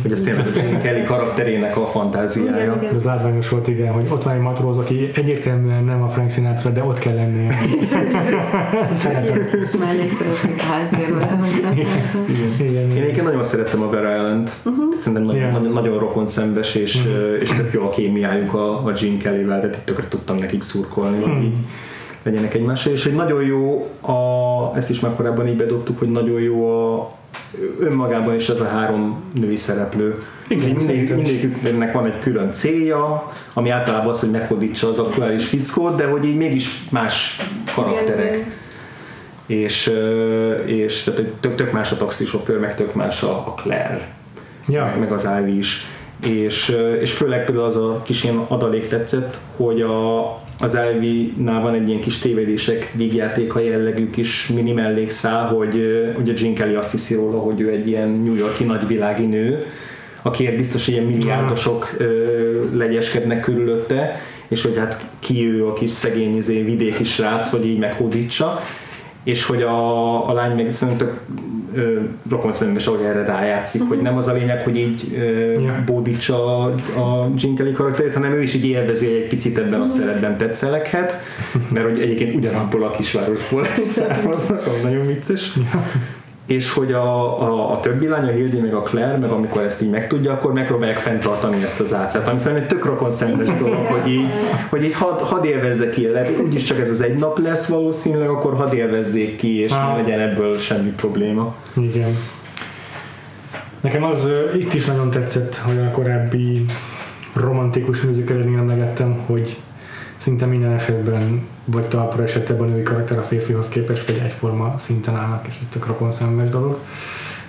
Hogy ez tényleg az Kelly karakterének a fantáziája. Igen, igen. ez látványos volt, igen, hogy ott van egy matróz, aki egyértelműen nem a Frank Sinatra, de ott kell lennie. Ilyen kis mellékszereplők háttérben, most nem szeretem. igen, Én igen. egyébként nagyon szerettem a Vera Ellent. Uh-huh. Szerintem nagyon, Yeah. nagyon, nagyon rokon szembes, és, uh, és tök jó a kémiájuk a, a Gene Kelly-vel, tehát itt tökre tudtam nekik szurkolni, hogy így legyenek egymással, és hogy nagyon jó, a, ezt is már korábban így bedobtuk, hogy nagyon jó a, önmagában is ez a három női szereplő. Igen, mindig, mindegyiknek van egy külön célja, ami általában az, hogy meghódítsa az aktuális fickót, de hogy így mégis más karakterek. Igen, És, és tehát tök, tök más a taxisofőr, meg tök más a, a Claire, Ja. meg, meg az Ivy is. És, és főleg például az a kis ilyen adalék tetszett, hogy a, az Ivy-nál van egy ilyen kis tévedések végjátéka jellegű kis mini mellékszál, hogy ugye Gene Kelly azt hiszi róla, hogy ő egy ilyen New Yorki nagyvilági nő, akiért biztos, ilyen milliárdosok ö, legyeskednek körülötte, és hogy hát ki ő a kis szegény izé, vidéki srác, hogy így meghódítsa, és hogy a, a lány meg szerintem rokon szemben ahogy erre rájátszik, hogy nem az a lényeg, hogy így ö, Ja. bódítsa a, a Gene Kelly karakterét, hanem ő is így élvezi, hogy egy picit ebben a szerepben tetszelekhet, mert hogy egyébként ugyanabból a kisvárosból származnak, ami nagyon vicces és hogy a, a, a többi lány, a Hildi, meg a Claire, meg amikor ezt így megtudja, akkor megpróbálják fenntartani ezt az átszát, ami szerintem egy tök rokon szemes dolog, hogy így, hogy így had, hadd élvezze ki, lehet, úgyis csak ez az egy nap lesz valószínűleg, akkor hadd élvezzék ki, és Ah. ne legyen ebből semmi probléma. Igen. Nekem az itt is nagyon tetszett, hogy a korábbi romantikus musicalnél megettem, hogy szinte minden esetben vagy talpra esett a női karakter a férfihoz képest, vagy egyforma szinten állnak, és ez tök rokon szemes dolog.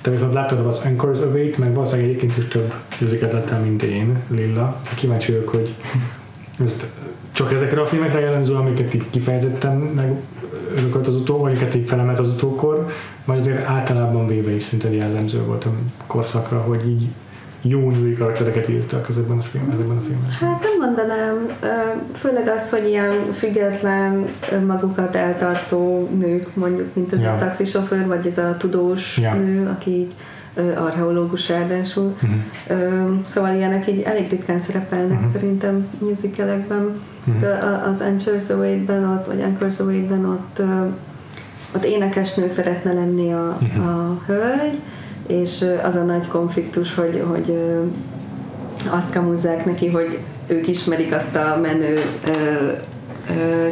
Te viszont láttad az Anchors Eight, meg valószínűleg egyébként is több musicalt lettem, mint én, Lilla. Kíváncsi vagyok, hogy ezt csak ezekre a filmekre jellemző, amiket így kifejezetten meg örökölt az utó, amiket így felemelt az utókor, vagy azért általában véve is szinte jellemző volt a korszakra, hogy így jó női karaktereket írtak ezekben a, film, ezekben a filmekben. Hát nem mondanám, főleg az, hogy ilyen független, magukat eltartó nők, mondjuk, mint ez Ja. a taxisofőr, vagy ez a tudós Ja. nő, aki így archeológus ráadásul. Ö, Szóval ilyenek így elég ritkán szerepelnek szerintem musicalekben. A- Az Anchors Away-ben ott, vagy Anchors Away-ben ott, ott énekesnő szeretne lenni a, Mhm. a hölgy, és az a nagy konfliktus, hogy, hogy azt kamuzzák neki, hogy ők ismerik azt a menő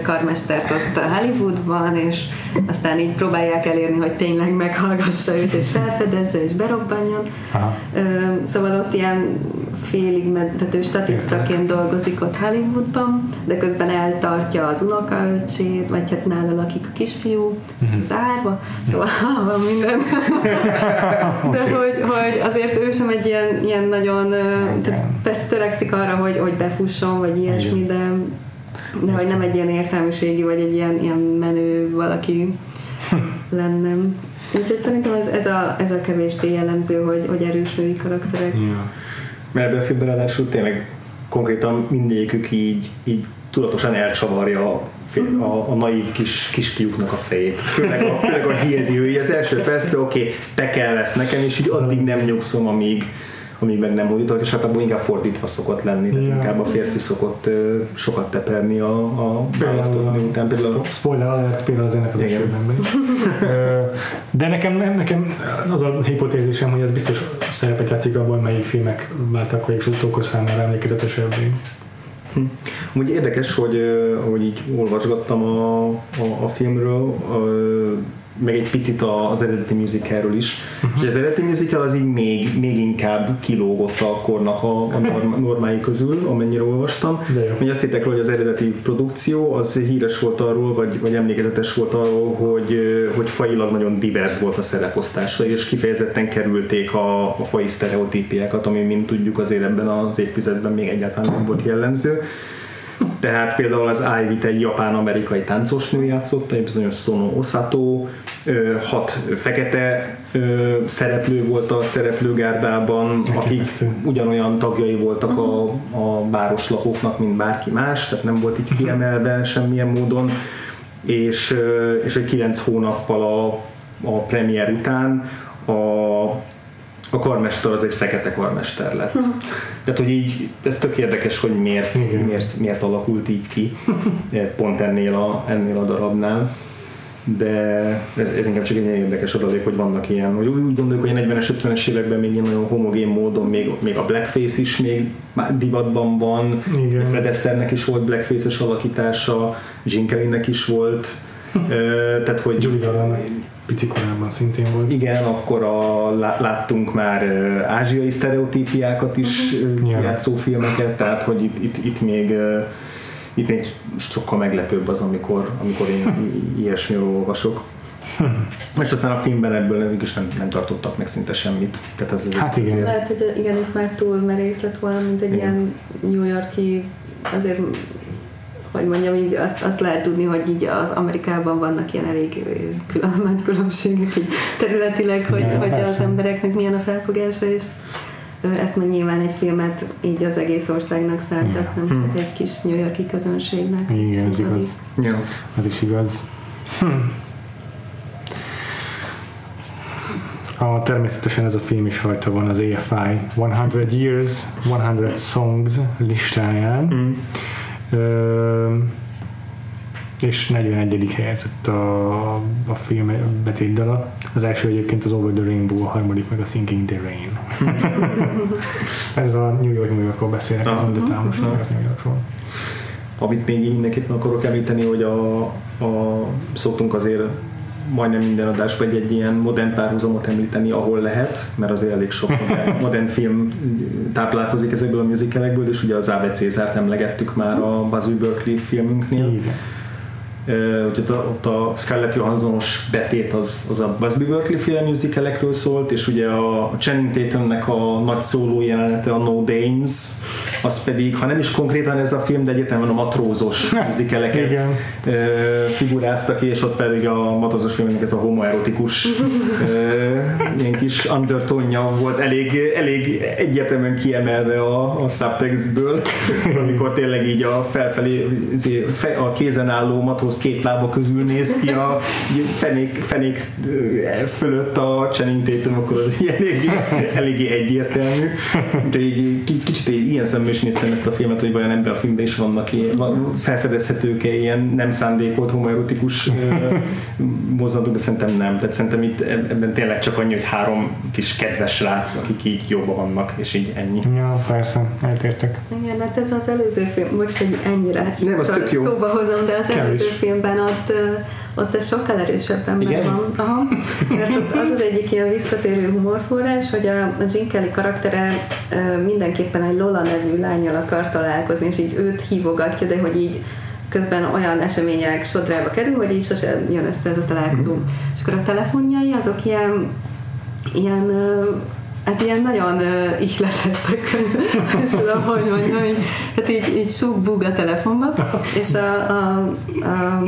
karmestert ott a Hollywoodban, és aztán így próbálják elérni, hogy tényleg meghallgassa őt, és felfedezze, és berobbanjon. Aha. Szóval ott ilyen félig medető statisztaként dolgozik ott Hollywoodban, de közben eltartja az unokaöcsét, vagy hát nála lakik a kisfiú, uh-huh. az árva, szóval uh-huh. van minden. de hogy, hogy azért ő sem egy ilyen, ilyen nagyon, tehát persze törekszik arra, hogy, hogy befusson, vagy ilyesmi, de, de hogy nem egy ilyen értelmiségi, vagy egy ilyen, ilyen menő valaki lenne. Úgyhogy szerintem ez, ez, a, ez a kevésbé jellemző, hogy, hogy erős női karakterek. Yeah. Mert ebben a filmben ráadásul tényleg konkrétan mindegyikük így, így tudatosan elcsavarja a, a, a naív kis, kisfiúknak a fejét. Főleg a, főleg a Hildi, az első persze, oké, okay, te kell lesz nekem, és így addig nem nyugszom, amíg, amíg meg nem hódítok, és hát abból inkább fordítva szokott lenni, yeah. inkább a férfi szokott sokat teperni a, a választóknő után. Például... Spoiler alert, például az ennek az esőben. De nekem, nekem az a hipotézisem, hogy ez biztos szerepet játszik abban, melyik filmek váltak utókor számára emlékezetesebbé. Hm. Úgy érdekes, hogy, hogy így olvasgattam a, a, a filmről, a, meg egy picit az eredeti musicalről is. Uh-huh. És az eredeti musical az így még, még inkább kilógott a kornak a, a normái közül, amennyire olvastam. Hogy azt hittek hogy az eredeti produkció az híres volt arról, vagy, vagy emlékezetes volt arról, hogy, hogy fajilag nagyon divers volt a szereposztása, és kifejezetten kerülték a, a fai sztereotípiákat, ami mint tudjuk azért ebben az évtizedben még egyáltalán nem volt jellemző. Tehát például az Ivy egy japán-amerikai táncosnő játszott, egy bizonyos Sono Osato, hat fekete szereplő volt a szereplőgárdában, akik ugyanolyan tagjai voltak a, a városlakóknak, mint bárki más, tehát nem volt így kiemelve semmilyen módon, és, és egy kilenc hónappal a, a premier után a a karmester az egy fekete karmester lett. Hm. Tehát, hogy így, ez tök érdekes, hogy miért, miért, miért alakult így ki, pont ennél a, ennél a darabnál de ez, ez inkább csak egy érdekes adalék, hogy vannak ilyen, hogy úgy gondoljuk, hogy a 40-es, 50-es években még ilyen nagyon homogén módon, még, még a blackface is még divatban van, Igen. Fred Astaire-nek is volt blackface-es alakítása, Gene Kelly-nek is volt, tehát hogy... Julie pici korában szintén volt. Igen, akkor a, láttunk már ázsiai sztereotípiákat is uh-huh. játszó filmeket, tehát hogy itt, itt, itt még itt még sokkal meglepőbb az, amikor, amikor én ilyesmiről olvasok. Hmm. És aztán a filmben ebből nem, is nem, nem tartottak meg szinte semmit. Tehát ez hát igen. Lehet, hogy igen, itt már túl merész lett volna, mint egy igen. ilyen New Yorki azért hogy mondjam, így azt, azt lehet tudni, hogy így az Amerikában vannak ilyen elég külön, nagy különbségek így területileg, hogy, ja, hogy az embereknek milyen a felfogása, és ezt meg nyilván egy filmet így az egész országnak szántak, nem csak hm. egy kis New Yorki közönségnek. Igen, ez igaz. Ja. Ez is igaz. Hm. A, természetesen ez a film is rajta van az AFI 100 Years, 100 Songs listáján. Mm. Ö, és 41. helyezett a, a film betétdala. Az első egyébként az Over the Rainbow, a harmadik meg a Sinking the Rain. Ez a New York New Yorkról beszélek, az de támos New York New Yorkról. Amit még mindenképpen akarok említeni, hogy a, a szoktunk azért majdnem minden adásban egy, egy ilyen modern párhuzamot említeni, ahol lehet, mert azért elég sok modern, modern film táplálkozik ezekből a musicalekből, és ugye az ABC zárt emlegettük már a Buzzy Berkeley filmünknél. Igen Úgyhogy ott a Scarlett Johanssonos betét az, az a Busby Berkeley film musicalekről szólt, és ugye a Channing Tatumnek a nagy szóló jelenete a No Dames, az pedig, ha nem is konkrétan ez a film, de egyetemen a matrózos musicaleket figuráztak ki, és ott pedig a matrózos filmnek ez a homoerotikus ilyen kis undertonja volt elég, elég egyértelműen kiemelve a, a subtextből, amikor tényleg így a felfelé a kézen álló matróz az két lába közül néz ki a fenék, fenék fölött a Channing Tatum, akkor az eléggé, eléggé egyértelmű. De így, kicsit így, ilyen szemmel is néztem ezt a filmet, hogy vajon ebben a filmben is vannak ilyen, felfedezhetők-e ilyen nem szándékolt homoerotikus mozdulatok, de szerintem nem. Tehát szerintem itt ebben tényleg csak annyi, hogy három kis kedves srác, akik így jobban vannak, és így ennyi. Ja, persze, eltértek. Igen, hát ez az előző film, most, hogy ennyire nem, az tök jó. szóba hozom, de az előző filmben ott ott ez sokkal erősebben Igen? megvan. Aha, mert ott az az egyik ilyen visszatérő humorforrás, hogy a, a Gene Kelly karaktere mindenképpen egy Lola nevű lányjal akar találkozni, és így őt hívogatja, de hogy így közben olyan események sodrába kerül, hogy így sosem jön össze ez a találkozó. Mm. És akkor a telefonjai azok ilyen, ilyen Hát ilyen nagyon uh, ihletettek, nem tudom, hogy mondjam, így, hát így, így a telefonba, és a, a, a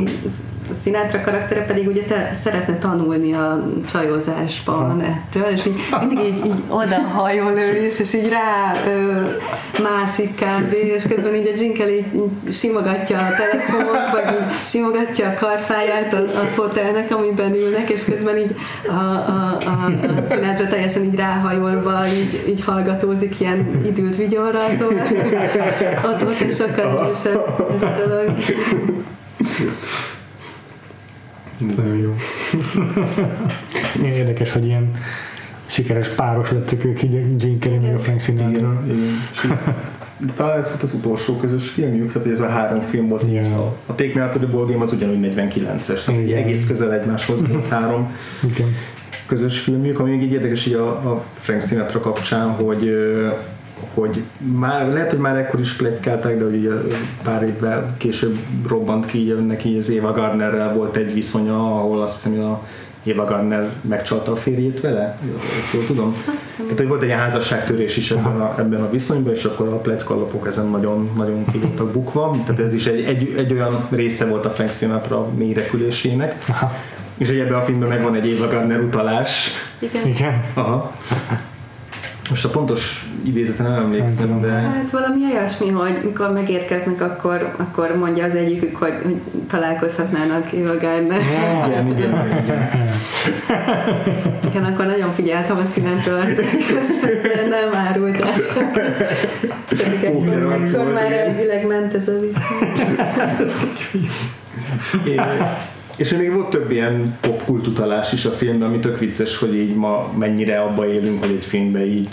Sinatra karaktere pedig ugye te, szeretne tanulni a csajozásban ettől, és így, mindig így, így odahajol ő is, és így rá ö, mászik kb. és közben így a Jinkel így, így simogatja a telefonot, vagy így simogatja a karfáját a, a fotelnek, amiben ülnek, és közben így a, a, a, a Sinatra teljesen így ráhajolva így, így hallgatózik ilyen időt vigyorra, szóval ott, ott is sokkal erősebb ez a dolog. Nagyon jó. Milyen érdekes, hogy ilyen sikeres páros lettek ők így Gene Kelly meg a Frank Sinatra. De talán ez volt az utolsó közös filmjük, tehát ez a három film volt. Yeah. A, a Take Me Out to the Ball Game az ugyanúgy 49-es, tehát Igen. egész közel egymáshoz volt három Igen. közös filmjük, ami még így érdekes így a, a Frank Sinatra kapcsán, hogy hogy már, lehet, hogy már ekkor is plegykálták, de hogy ugye pár évvel később robbant ki neki az Eva Gardnerrel volt egy viszonya, ahol azt hiszem, hogy a Eva Gardner megcsalta a férjét vele, ezt jól tudom. Tehát, hogy volt egy ilyen házasságtörés is ebben a, ebben a viszonyban, és akkor a pletykalapok ezen nagyon, nagyon ki voltak bukva. Tehát ez is egy, egy, egy, olyan része volt a Frank Sinatra mélyrepülésének. És hogy ebben a filmben megvan egy Eva Gardner utalás. Igen. Igen. Aha. Most a pontos idézetre nem emlékszem, de... Hát valami olyasmi, hogy mikor megérkeznek, akkor, akkor mondja az egyikük, hogy, hogy találkozhatnának Eva Gardner. Igen, igen, igen. igen, akkor nagyon figyeltem a színentről közben, nem árultás. akkor már elvileg ment ez a viszony. És még volt több ilyen popkult utalás is a filmben, ami tök vicces, hogy így ma mennyire abba élünk, hogy egy filmbe így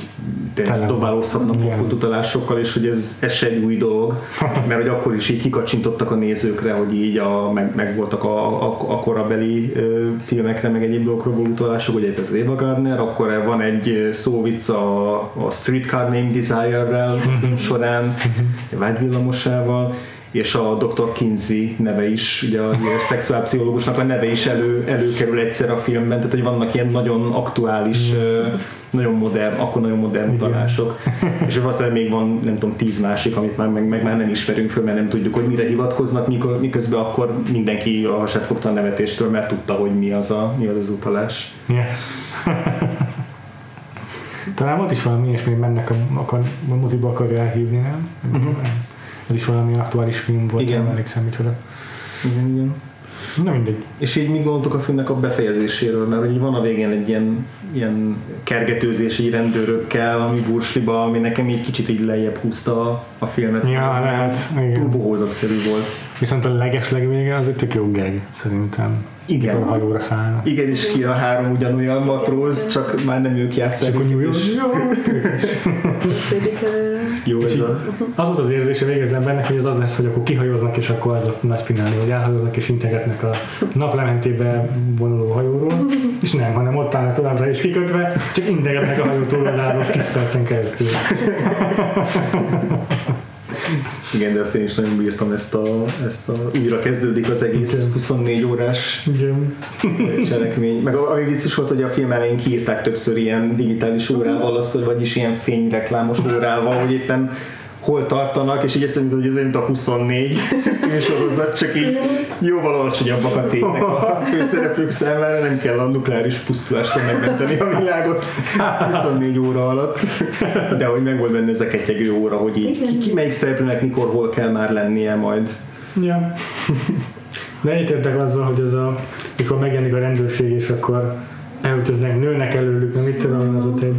dobálózhatnak popkult utalásokkal, és hogy ez, ez se egy új dolog, mert hogy akkor is így kikacsintottak a nézőkre, hogy így a, meg, meg voltak a, a, a korabeli ö, filmekre, meg egyéb dolgokról utalások, ugye itt az Eva Gardner, akkor van egy szóvic a, a Streetcar Name Desire-rel során, vágyvillamosával, és a Dr. Kinsey neve is, ugye a szexuálpszichológusnak a neve is elő, előkerül egyszer a filmben, tehát hogy vannak ilyen nagyon aktuális, mm. nagyon modern, akkor nagyon modern utalások, és valószínűleg még van, nem tudom, tíz másik, amit már, meg, meg már nem ismerünk föl, mert nem tudjuk, hogy mire hivatkoznak, mikor, miközben akkor mindenki a hasát fogta a nevetéstől, mert tudta, hogy mi az a, mi az, az utalás. Yeah. Talán volt is valami ilyesmi, mennek a, akar, a moziba akarja elhívni, nem? Uh-huh. Ez is valami aktuális film volt, igen. nem emlékszem micsoda. Igen, igen. Na mindegy. És így mi gondoltuk a filmnek a befejezéséről, mert így van a végén egy ilyen, ilyen kergetőzés így rendőrökkel, ami bursliba, ami nekem így kicsit így lejjebb húzta a filmet. Ja, lehet. Túl volt. Viszont a leges legvége az egy tök jó gag, szerintem. Igen. A hajóra szállnak. Igen, és ki a három ugyanolyan matróz, csak már nem ők játszák. Csak New York. Jó, ez a... Az volt az érzése végig az embernek, hogy az az lesz, hogy akkor kihajóznak, és akkor az a nagy finálé, hogy elhajóznak és integetnek a naplementébe vonuló hajóról, és nem, hanem ott állnak továbbra is kikötve, csak integetnek a hajó túloldaláról 10 percen keresztül. Igen, de azt én is nagyon bírtam ezt a, ezt a újra kezdődik az egész Igen. 24 órás Igen. cselekmény. Meg ami vicces volt, hogy a film elején kiírták többször ilyen digitális órával, az, vagyis ilyen fényreklámos órával, hogy éppen hol tartanak, és így eszembe hogy ez mint a 24 című sorozat, csak így jóval alacsonyabbak a tények a főszereplők számára, nem kell a nukleáris pusztulástól megmenteni a világot 24 óra alatt, de hogy meg volt benne ez a ketyegő óra, hogy így ki, ki melyik szereplőnek mikor, hol kell már lennie majd. Ja. De egyetértek azzal, hogy ez a, mikor megjelenik a rendőrség, és akkor elöltöznek, nőnek előlük, nem mit tudom, az ott egy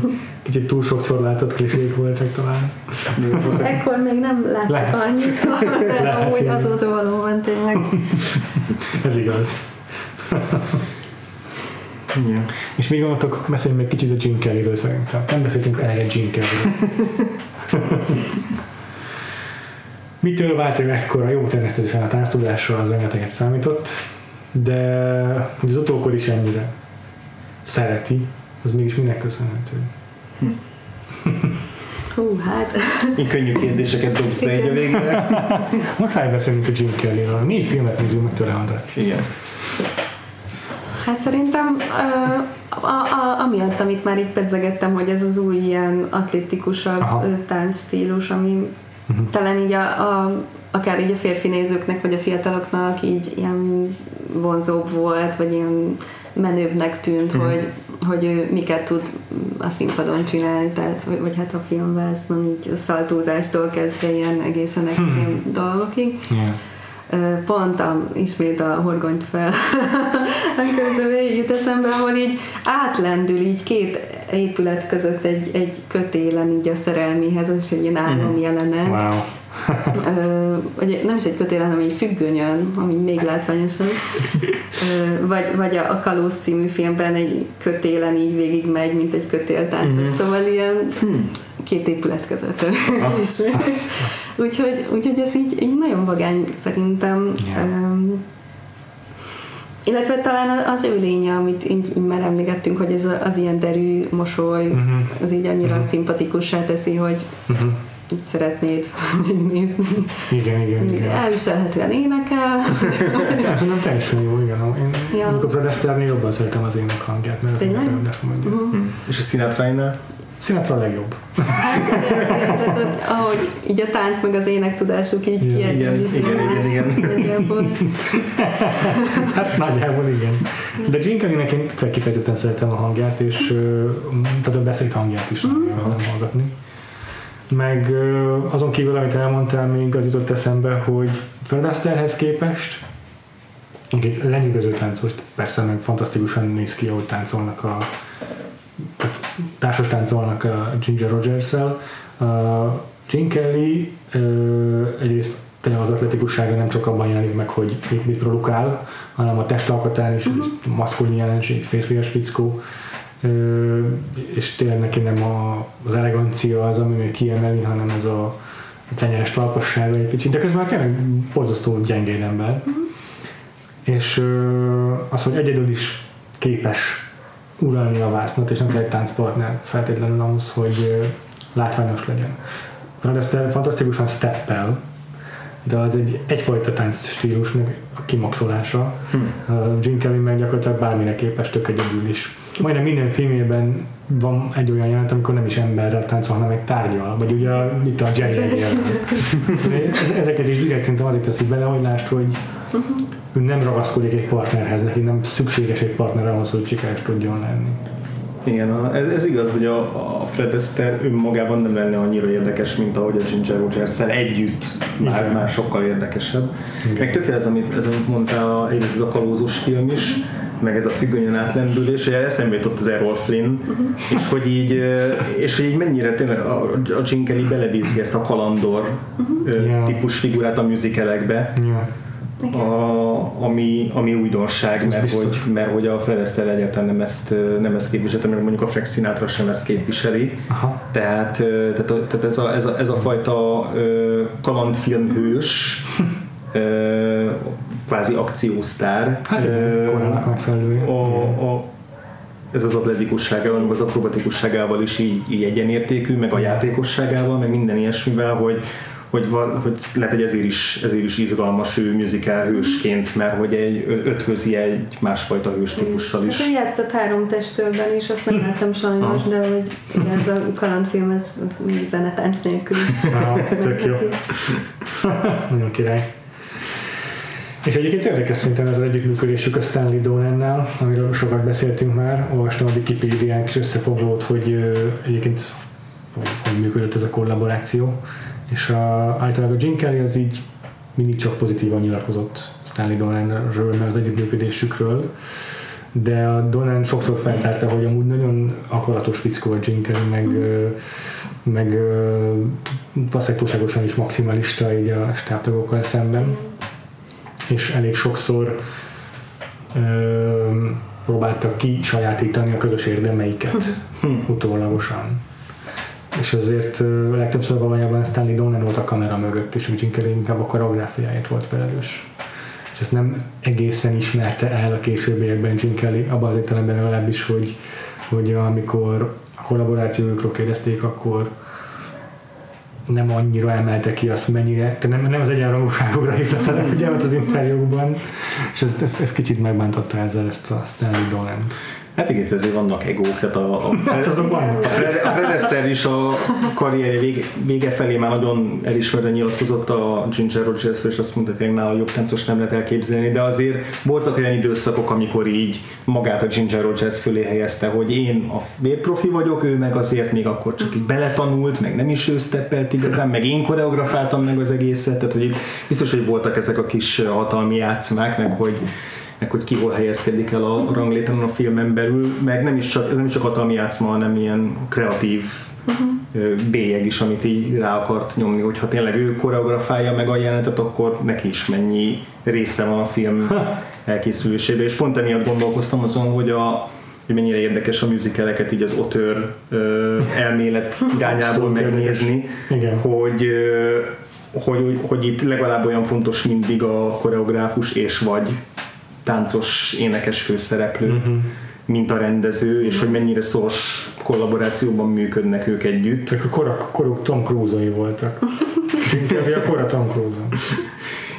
kicsit túl sokszor látott klisék voltak talán. Ekkor még nem láttuk Lehet. annyiszor, de Lehet, amúgy igen. azóta valóban tényleg. Ez igaz. Igen. És még gondoltok, beszéljünk még kicsit a Jim Kellyről szerintem. Nem beszéltünk eleget Jim Kellyről. Mitől vált ő ekkora? Jó, természetesen a tánctudásra az rengeteget számított, de hogy az utókor is ennyire szereti, az mégis minek köszönhető? Hú, hát Így könnyű kérdéseket dobsz be így a végére. Muszáj beszélnünk a Jim Kellyről. Négy filmet nézünk meg tőle, András. Igen. Hát szerintem ö, a, a, amiatt, amit már itt pedzegettem, hogy ez az új ilyen atlétikusabb Aha. ö, táncstílus, ami talán így a, a, akár így a férfi nézőknek, vagy a fiataloknak így ilyen vonzóbb volt, vagy ilyen menőbbnek tűnt, hogy, hogy ő miket tud a színpadon csinálni, tehát, vagy, vagy hát a filmvásznon így a szaltózástól kezdve ilyen egészen extrém dolgokig. Yeah. Pont a, ismét a horgonyt fel közül jut eszembe, ahol így átlendül így két épület között egy, egy kötélen így a szerelmihez, az is egy ilyen álom jelenet. Wow. Vagy nem is egy kötélen, hanem egy függönyön, ami még látványosabb. Vagy, vagy a, a Kalóz című filmben egy kötélen így végig megy, mint egy kötéltáncos, szóval ilyen két épület között. Úgyhogy, úgyhogy ez így, így nagyon vagány szerintem. Ja. Öm, illetve talán az ő lénye, amit így, így már emlegettünk, hogy ez az ilyen derű mosoly, Mhm. az így annyira szimpatikussá teszi, hogy Mhm. Így szeretnéd megnézni. Igen, igen, igen. Elviselhetően énekel. Ja, Szerintem teljesen jó, igen. Én, Ja. Amikor Fred Astaire-nél jobban szeretem az ének hangját, mert az Tényleg? Mhm. énekelődés mondja. Uh-huh. És a Sinatra-nál? Sinatra a legjobb. Tehát, hogy ahogy így a tánc meg az ének tudásuk így Igen, kiegyenlíti igen, igen, igen, igen. nagyjából. Hát nagyjából igen. De Gene Kellynek én kifejezetten szeretem a hangját, és tehát a beszélt hangját is nagyon élvezem hallgatni. Meg azon kívül, amit elmondtál, még az jutott eszembe, hogy Fred képest egy lenyűgöző táncos, persze meg fantasztikusan néz ki, ahogy táncolnak a tehát társas táncolnak a Ginger Rogers-el. A Gene Kelly egyrészt tényleg az atletikussága nem csak abban jelenik meg, hogy mit, mit produkál, hanem a testalkatán is, uh-huh. maszkulin jelenség, férfias fickó, és tényleg neki nem a, az elegancia az, ami még kiemeli, hanem ez a, a tenyeres talpassága egy kicsit, de közben tényleg borzasztó gyengéd ember. Uh-huh. És az, hogy egyedül is képes uralni a vásznat, és nem kell egy táncpartner feltétlenül ahhoz, hogy látványos legyen. Fred Astaire fantasztikusan steppel, de az egy egyfajta tánc stílusnak a kimaxolása. Hmm. Jim Kelly meg gyakorlatilag bármire képes, tök egyedül is. Majdnem minden filmében van egy olyan jelent, amikor nem is emberrel táncol, hanem egy tárgyal, vagy ugye a- itt a Jerry jelenet. Ez- Ezeket is direkt szerintem azért teszik bele, hogy lásd, hogy ő nem ragaszkodik egy partnerhez, neki nem szükséges egy partner ahhoz, hogy sikeres tudjon lenni. Igen, ez, ez igaz, hogy a, a Fred Astaire önmagában nem lenne annyira érdekes, mint ahogy a Ginger rogers együtt már, Igen. már sokkal érdekesebb. Igen. Meg tök ez, amit, ez, amit mondtál, egyrészt ez a kalózos film is, meg ez a függönyön átlendülés, hogy eszembe jutott az Errol Flynn, és hogy így, és hogy így mennyire tényleg a, a Gene Kelly belebízzi ezt a kalandor Ja. típus figurát a musicalekbe, Ja. a, ami, ami újdonság, mert biztos. hogy, mert hogy a Fred Astaire egyáltalán nem ezt, nem ezt képviselte, meg mondjuk a Frank Sinatra sem ezt képviseli. Aha. Tehát, tehát, a- tehát ez, a, ez, a, ez a fajta kalandfilmhős, kvázi akciósztár. Hát igen, korának megfelelő. a, a, ez az atletikusságával, meg az akrobatikusságával is így, így egyenértékű, meg a játékosságával, meg minden ilyesmivel, hogy, hogy, val, hogy lehet, hogy ezért is, ezért is izgalmas ő musical hősként, mert hogy egy, ötvözi egy másfajta hős típussal is. Hát játszott három testőrben is, azt nem láttam sajnos, de hogy igen, ez a kalandfilm, ez, ez még zenetánc nélkül is. Aha, tök jó. Nagyon király. És egyébként érdekes szinten ez az együttműködésük a Stanley Donennel, amiről sokat beszéltünk már. Olvastam a Wikipédián kis összefoglalót, hogy egyébként hogy működött ez a kollaboráció. És a, általában a Gene Kelly az így mindig csak pozitívan nyilatkozott Stanley Donenről, meg az együttműködésükről. de a Donan sokszor feltárta, hogy amúgy nagyon akaratos fickó a Gene Kelly, meg, meg túlságosan is maximalista így a stábtagokkal szemben, és elég sokszor ö, próbáltak ki sajátítani a közös érdemeiket utólagosan. És azért ö, legtöbbször valójában Stanley Donen volt a kamera mögött, és Gene Kelly inkább a koreográfiáért volt felelős. És ezt nem egészen ismerte el a későbbiekben Gene Kelly, abban az értelemben legalábbis, hogy, hogy amikor a kollaborációjukról kérdezték, akkor nem annyira emelte ki azt, mennyire, tehát nem, nem az egyenrangúságokra hívta fel a figyelmet az interjúkban, és ez, ez, ez kicsit megbántotta ezzel ezt a Stanley Donant. Hát igen, ezért vannak egók, tehát a, a, Hát azok a Fred, a Fred Astaire is a karrierje vége, vége felé már nagyon elismerően nyilatkozott a Ginger rogers és azt mondta, hogy nála jobb táncos nem lehet elképzelni, de azért voltak olyan időszakok, amikor így magát a Ginger Rogers fölé helyezte, hogy én a vérprofi vagyok, ő meg azért még akkor csak így beletanult, meg nem is ő steppelt igazán, meg én koreografáltam meg az egészet, tehát hogy itt biztos, hogy voltak ezek a kis hatalmi játszmák, meg hogy meg hogy ki hol helyezkedik el a ranglétren a filmen belül, meg nem is csak, ez nem is csak hatalmi játszma, hanem ilyen kreatív uh-huh. bélyeg is, amit így rá akart nyomni, hogyha tényleg ő koreografálja meg a jelenetet, akkor neki is mennyi része van a film elkészülésébe, és pont emiatt gondolkoztam azon, hogy a hogy mennyire érdekes a musicaleket így az otör ö, elmélet irányából megnézni, Igen. hogy, ö, hogy, hogy itt legalább olyan fontos mindig a koreográfus és vagy táncos, énekes főszereplő, uh-huh. mint a rendező, és hogy mennyire szoros kollaborációban működnek ők együtt. Ezek a korak, koruk Tom Cruise-ai voltak. Inkább a kora Tom Cruise.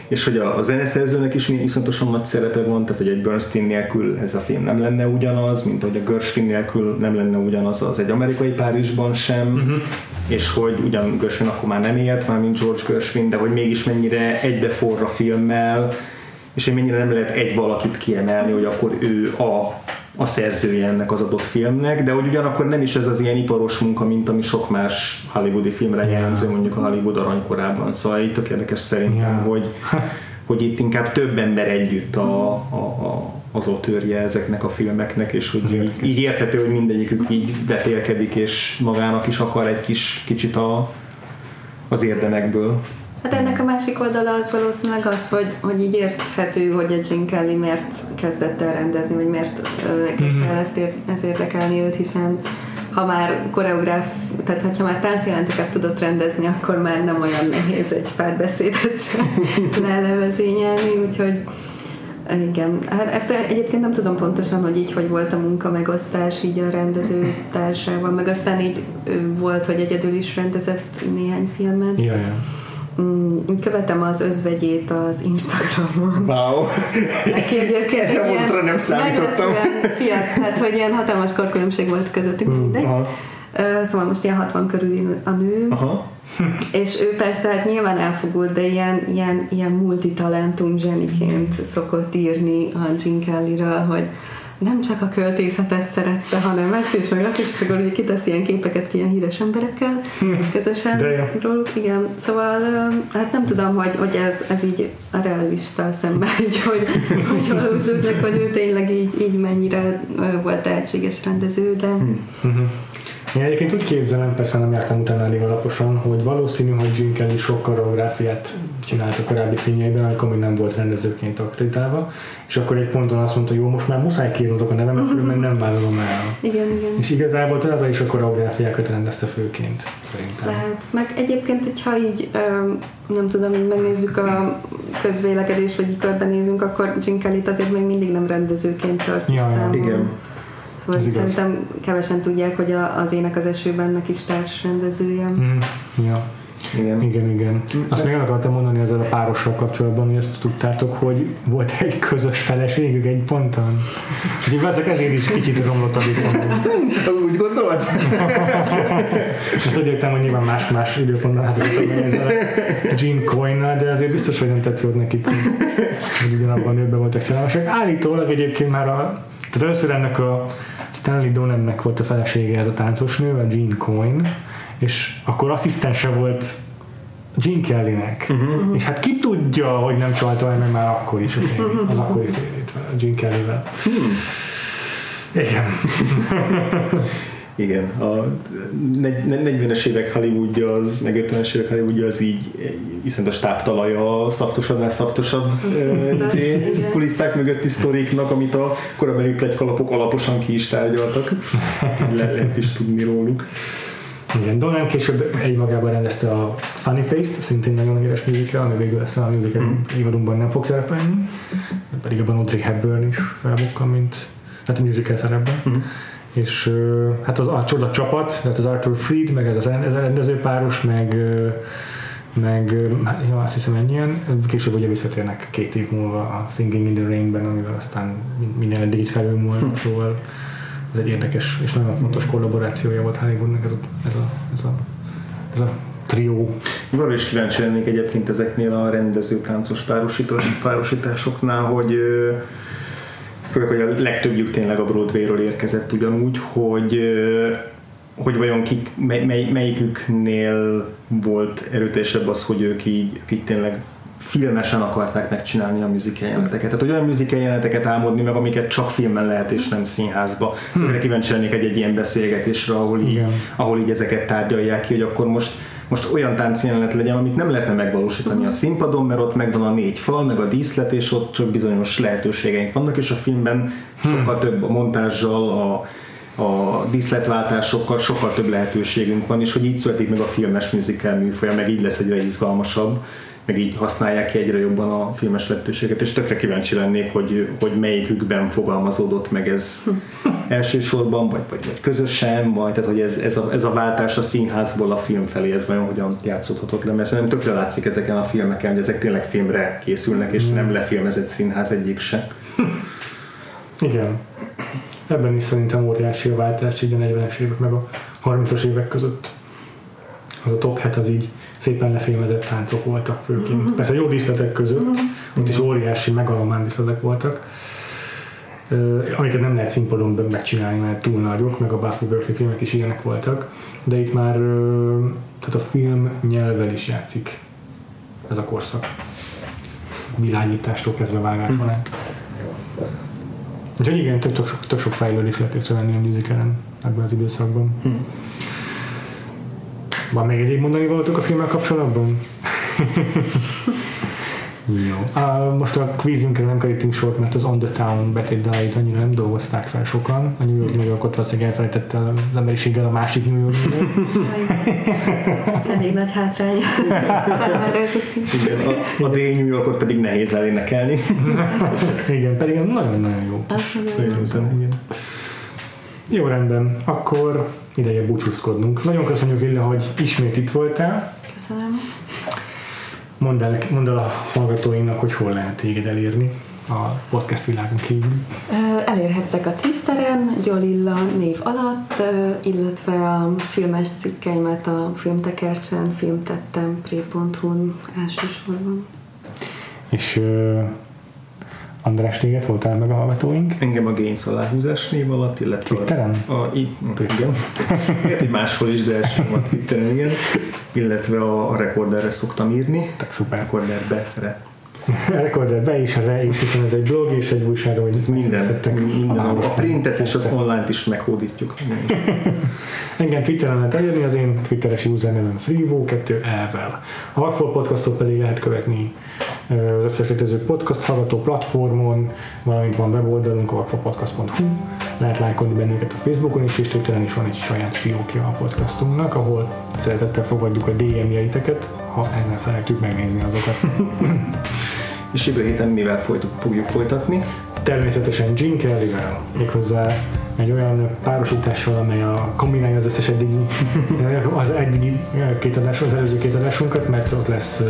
És hogy a, a zeneszerzőnek is még iszonyatosan nagy szerepe van, tehát hogy egy Bernstein nélkül ez a film nem lenne ugyanaz, mint hogy a Gershwin nélkül nem lenne ugyanaz az egy amerikai Párizsban sem, uh-huh. és hogy ugyan Gershwin akkor már nem élt, már mint George Gershwin, de hogy mégis mennyire egybeforr a filmmel, és hogy mennyire nem lehet egy valakit kiemelni, hogy akkor ő a, a szerzője ennek az adott filmnek, de hogy ugyanakkor nem is ez az ilyen iparos munka, mint ami sok más hollywoodi filmre Ja. jellemző, mondjuk a Hollywood aranykorában. Szóval itt tök érdekes szerintem, Ja. hogy, hogy itt inkább több ember együtt a, a, a, az otőrje ezeknek a filmeknek, és hogy így, így érthető, hogy mindegyikük így betélkedik, és magának is akar egy kis kicsit a, az érdemekből. Hát ennek a másik oldala az valószínűleg az, hogy, hogy így érthető, hogy a Gene Kelly miért kezdett el rendezni, vagy miért kezdte el ezt ér, ez érdekelni őt, hiszen ha már koreográf, tehát ha már táncjelenteket tudott rendezni, akkor már nem olyan nehéz egy párbeszédet sem lelevezényelni, úgyhogy igen, hát ezt egyébként nem tudom pontosan, hogy így hogy volt a munka megosztás így a rendező társával, meg aztán így volt, hogy egyedül is rendezett néhány filmet. Ja, ja. Mm, Követem az özvegyét az Instagramon. Wow! Neki egyébként Erre ilyen nem számítottam. Fiat, tehát hogy ilyen hatalmas korkülönbség volt közöttük, mindegy. Aha. Ö, Szóval most ilyen 60 körül a nő, Aha. és ő persze hát nyilván elfogult, de ilyen, ilyen, ilyen multitalentum zseniként szokott írni a Gene Kellyről, hogy nem csak a költészetet szerette, hanem ezt is, meg azt is, és akkor ugye kitesz ilyen képeket ilyen híres emberekkel közösen De jó. róluk. Igen, szóval hát nem tudom, hogy, hogy ez, ez így a realista szemben így, hogy, hogy valósultak, hogy ő tényleg így, így mennyire volt tehetséges rendező, de Én egyébként úgy képzelem, persze nem jártam utána elég alaposan, hogy valószínű, hogy Gene Kelly sok koreográfiát csinált a korábbi filmjeiben, amikor még nem volt rendezőként akreditálva, és akkor egy ponton azt mondta, jó, most már muszáj kiírnotok a nevemet, különben nem vállalom el. igen, igen. És igazából továbbra is a koreográfiákat rendezte főként, szerintem. Lehet. Meg egyébként, hogyha így, nem tudom, így megnézzük a közvélekedést, vagy így körbenézünk, akkor Kelly-t azért még mindig nem rendezőként tartjuk Ja, számon. Igen. Szóval Ez igaz. szerintem kevesen tudják, hogy az Ének az esőben neki is társrendezője. Mm, ja. Igen. Igen, igen. Azt még el akartam mondani ezzel a párossal kapcsolatban, hogy ezt tudtátok, hogy volt egy közös feleségük egy ponton. Úgyhogy valószínűleg ezért is kicsit romlott a viszony. Úgy gondolod? Ezt úgy értem, hogy nyilván más-más időpontban házasodtak meg ezzel a Gene Coynnal, de azért biztos, hogy nem tett jót nekik, hogy, ugyanabban a nőben voltak szerelmesek. Állítólag egyébként már a, tehát először ennek a Stanley Donennek volt a felesége ez a táncos nő, a Gene Coyne, és akkor asszisztense volt Gene Kellynek. Uh-huh. És hát ki tudja, hogy nem csalta el meg már akkor is a férjét, az akkori férjét, a Gene Kellyvel. Igen. Igen, a 40-es évek Hollywoodja az, meg 50-es évek Hollywoodja az így iszonyat táptalaja szaftosabbnál szaftosabb izé, kulisszák mögötti sztoriknak, amit a korabeli plegykalapok alaposan ki is tárgyaltak. Le, lehet is tudni róluk. Igen, Donan később egymagában rendezte a Funny Face-t, szintén nagyon híres musical, ami végül ezt a musical mm. évadunkban nem fog szerepelni, pedig abban Audrey Hepburn is felbukkan, mint hát a musical szerepben. Mm és hát az a csoda csapat, tehát az Arthur Freed, meg ez az, ez a rendezőpáros, meg meg ja, azt hiszem ennyien, később ugye visszatérnek két év múlva a Singing in the Rain-ben, amivel aztán minden eddig itt felülmúlt, hm. szóval ez egy érdekes és nagyon fontos kollaborációja volt Hollywoodnak ez a, ez a, ez a, ez a trió. Arra is kíváncsi lennék egyébként ezeknél a rendező táncos párosításoknál, hogy főleg, hogy a legtöbbjük tényleg a Broadway-ről érkezett ugyanúgy, hogy hogy vajon kik, mely, mely, melyiküknél volt erőteljesebb az, hogy ők így, akik tényleg filmesen akarták megcsinálni a musical jeleneteket. Tehát hogy olyan musical jeleneteket álmodni meg, amiket csak filmen lehet és nem színházba. Hmm. Kíváncsi lennék egy, egy ilyen beszélgetésre, ahol így, ahol így ezeket tárgyalják ki, hogy akkor most most olyan táncjelenet legyen, amit nem lehetne megvalósítani a színpadon, mert ott megvan a négy fal, meg a díszlet, és ott csak bizonyos lehetőségeink vannak, és a filmben sokkal hmm. több a montázsal, a, a díszletváltásokkal sokkal több lehetőségünk van, és hogy így születik meg a filmes musical műfaja, meg így lesz egyre izgalmasabb meg így használják ki egyre jobban a filmes lehetőséget, és tökre kíváncsi lennék, hogy, hogy melyikükben fogalmazódott meg ez elsősorban, vagy, vagy, vagy közösen, vagy tehát hogy ez, ez, a, ez a váltás a színházból a film felé, ez vajon hogyan játszódhatott le, mert szerintem tökre látszik ezeken a filmeken, hogy ezek tényleg filmre készülnek, és nem lefilmezett színház egyik se. Igen. Ebben is szerintem óriási a váltás így a 40-es évek meg a 30-as évek között. Az a top hat az így szépen lefilmezett táncok voltak főként. Mm-hmm. Persze jó díszletek között, mm-hmm. ott is óriási megalomán díszletek voltak, amiket nem lehet színpadon megcsinálni, mert túl nagyok, meg a Buffy Berkeley filmek is ilyenek voltak, de itt már tehát a film nyelvvel is játszik ez a korszak. Világítástól kezdve vágáson mm. át. Úgyhogy igen, tök, tök, tök sok fejlődés lehet észrevenni a musicalen ebben az időszakban. Mm. Van még egyéb mondani voltunk a filmmel kapcsolatban? Jó. Uh, most a kvízünkre nem kerítünk sort, mert az On the Town betétdáit annyira nem dolgozták fel sokan. A New York New Yorkot valószínűleg elfelejtette az emberiséggel a másik New York. ez elég nagy hátrány a. Igen, a, a D New Yorkot pedig nehéz elénekelni. Igen, pedig ez nagyon-nagyon jó. Nagyon jó, rendben. Akkor ideje búcsúzkodnunk. Nagyon köszönjük, Lilla, hogy ismét itt voltál. Köszönöm. Mondd el, mondd el a hallgatóinknak, hogy hol lehet téged elérni a podcast világon kívül. Elérhettek a Twitteren, Gyolilla név alatt, illetve a filmes cikkeimet a Filmtekercsen, filmtettem, pré.hu-n elsősorban. És András, téged voltál meg a hallgatóink? Engem a Gains aláhúzás név alatt, illetve Twitteren? A, a, í, igen. Lehet, hogy máshol is, de elsősorban a Twitteren, igen. Illetve a, a Recorderre szoktam írni. Tak szuper. Recorderbe, re. Recorder be is, a re is, hiszen ez egy blog és egy újság, hogy ez minden, minden a, a printet és az online-t is meghódítjuk. Engem Twitteren lehet elérni, az én twitteres usernevem Freevo 2 elvel. A Hardfall podcastot pedig lehet követni az összes létező podcast hallgató platformon, valamint van weboldalunk, akvapodcast.hu, lehet lájkolni bennünket a Facebookon is, és Twitteren is van egy saját fiókja a podcastunknak, ahol szeretettel fogadjuk a DM-jeiteket, ha ennek felejtjük megnézni azokat. és jövő héten mivel folytuk, fogjuk folytatni? Természetesen Jim Kelly-vel, méghozzá egy olyan párosítással, amely a kombinálja az összes eddigi, az eddigi két adás, az előző két adásunkat, mert ott lesz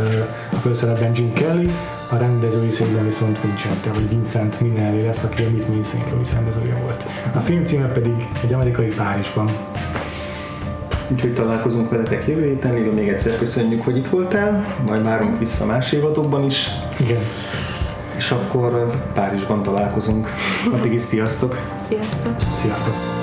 a főszerepben Jim Kelly, a rendezői székben viszont Vincente, vagy Vincent Minelli lesz, aki a Meet Me St. Louis rendezője volt. A film címe pedig egy amerikai Párizsban. Úgyhogy találkozunk veletek jövő héten, még egyszer köszönjük, hogy itt voltál, majd várunk vissza más évadokban is. Igen és akkor Párizsban találkozunk. Addig is sziasztok! Sziasztok! Sziasztok!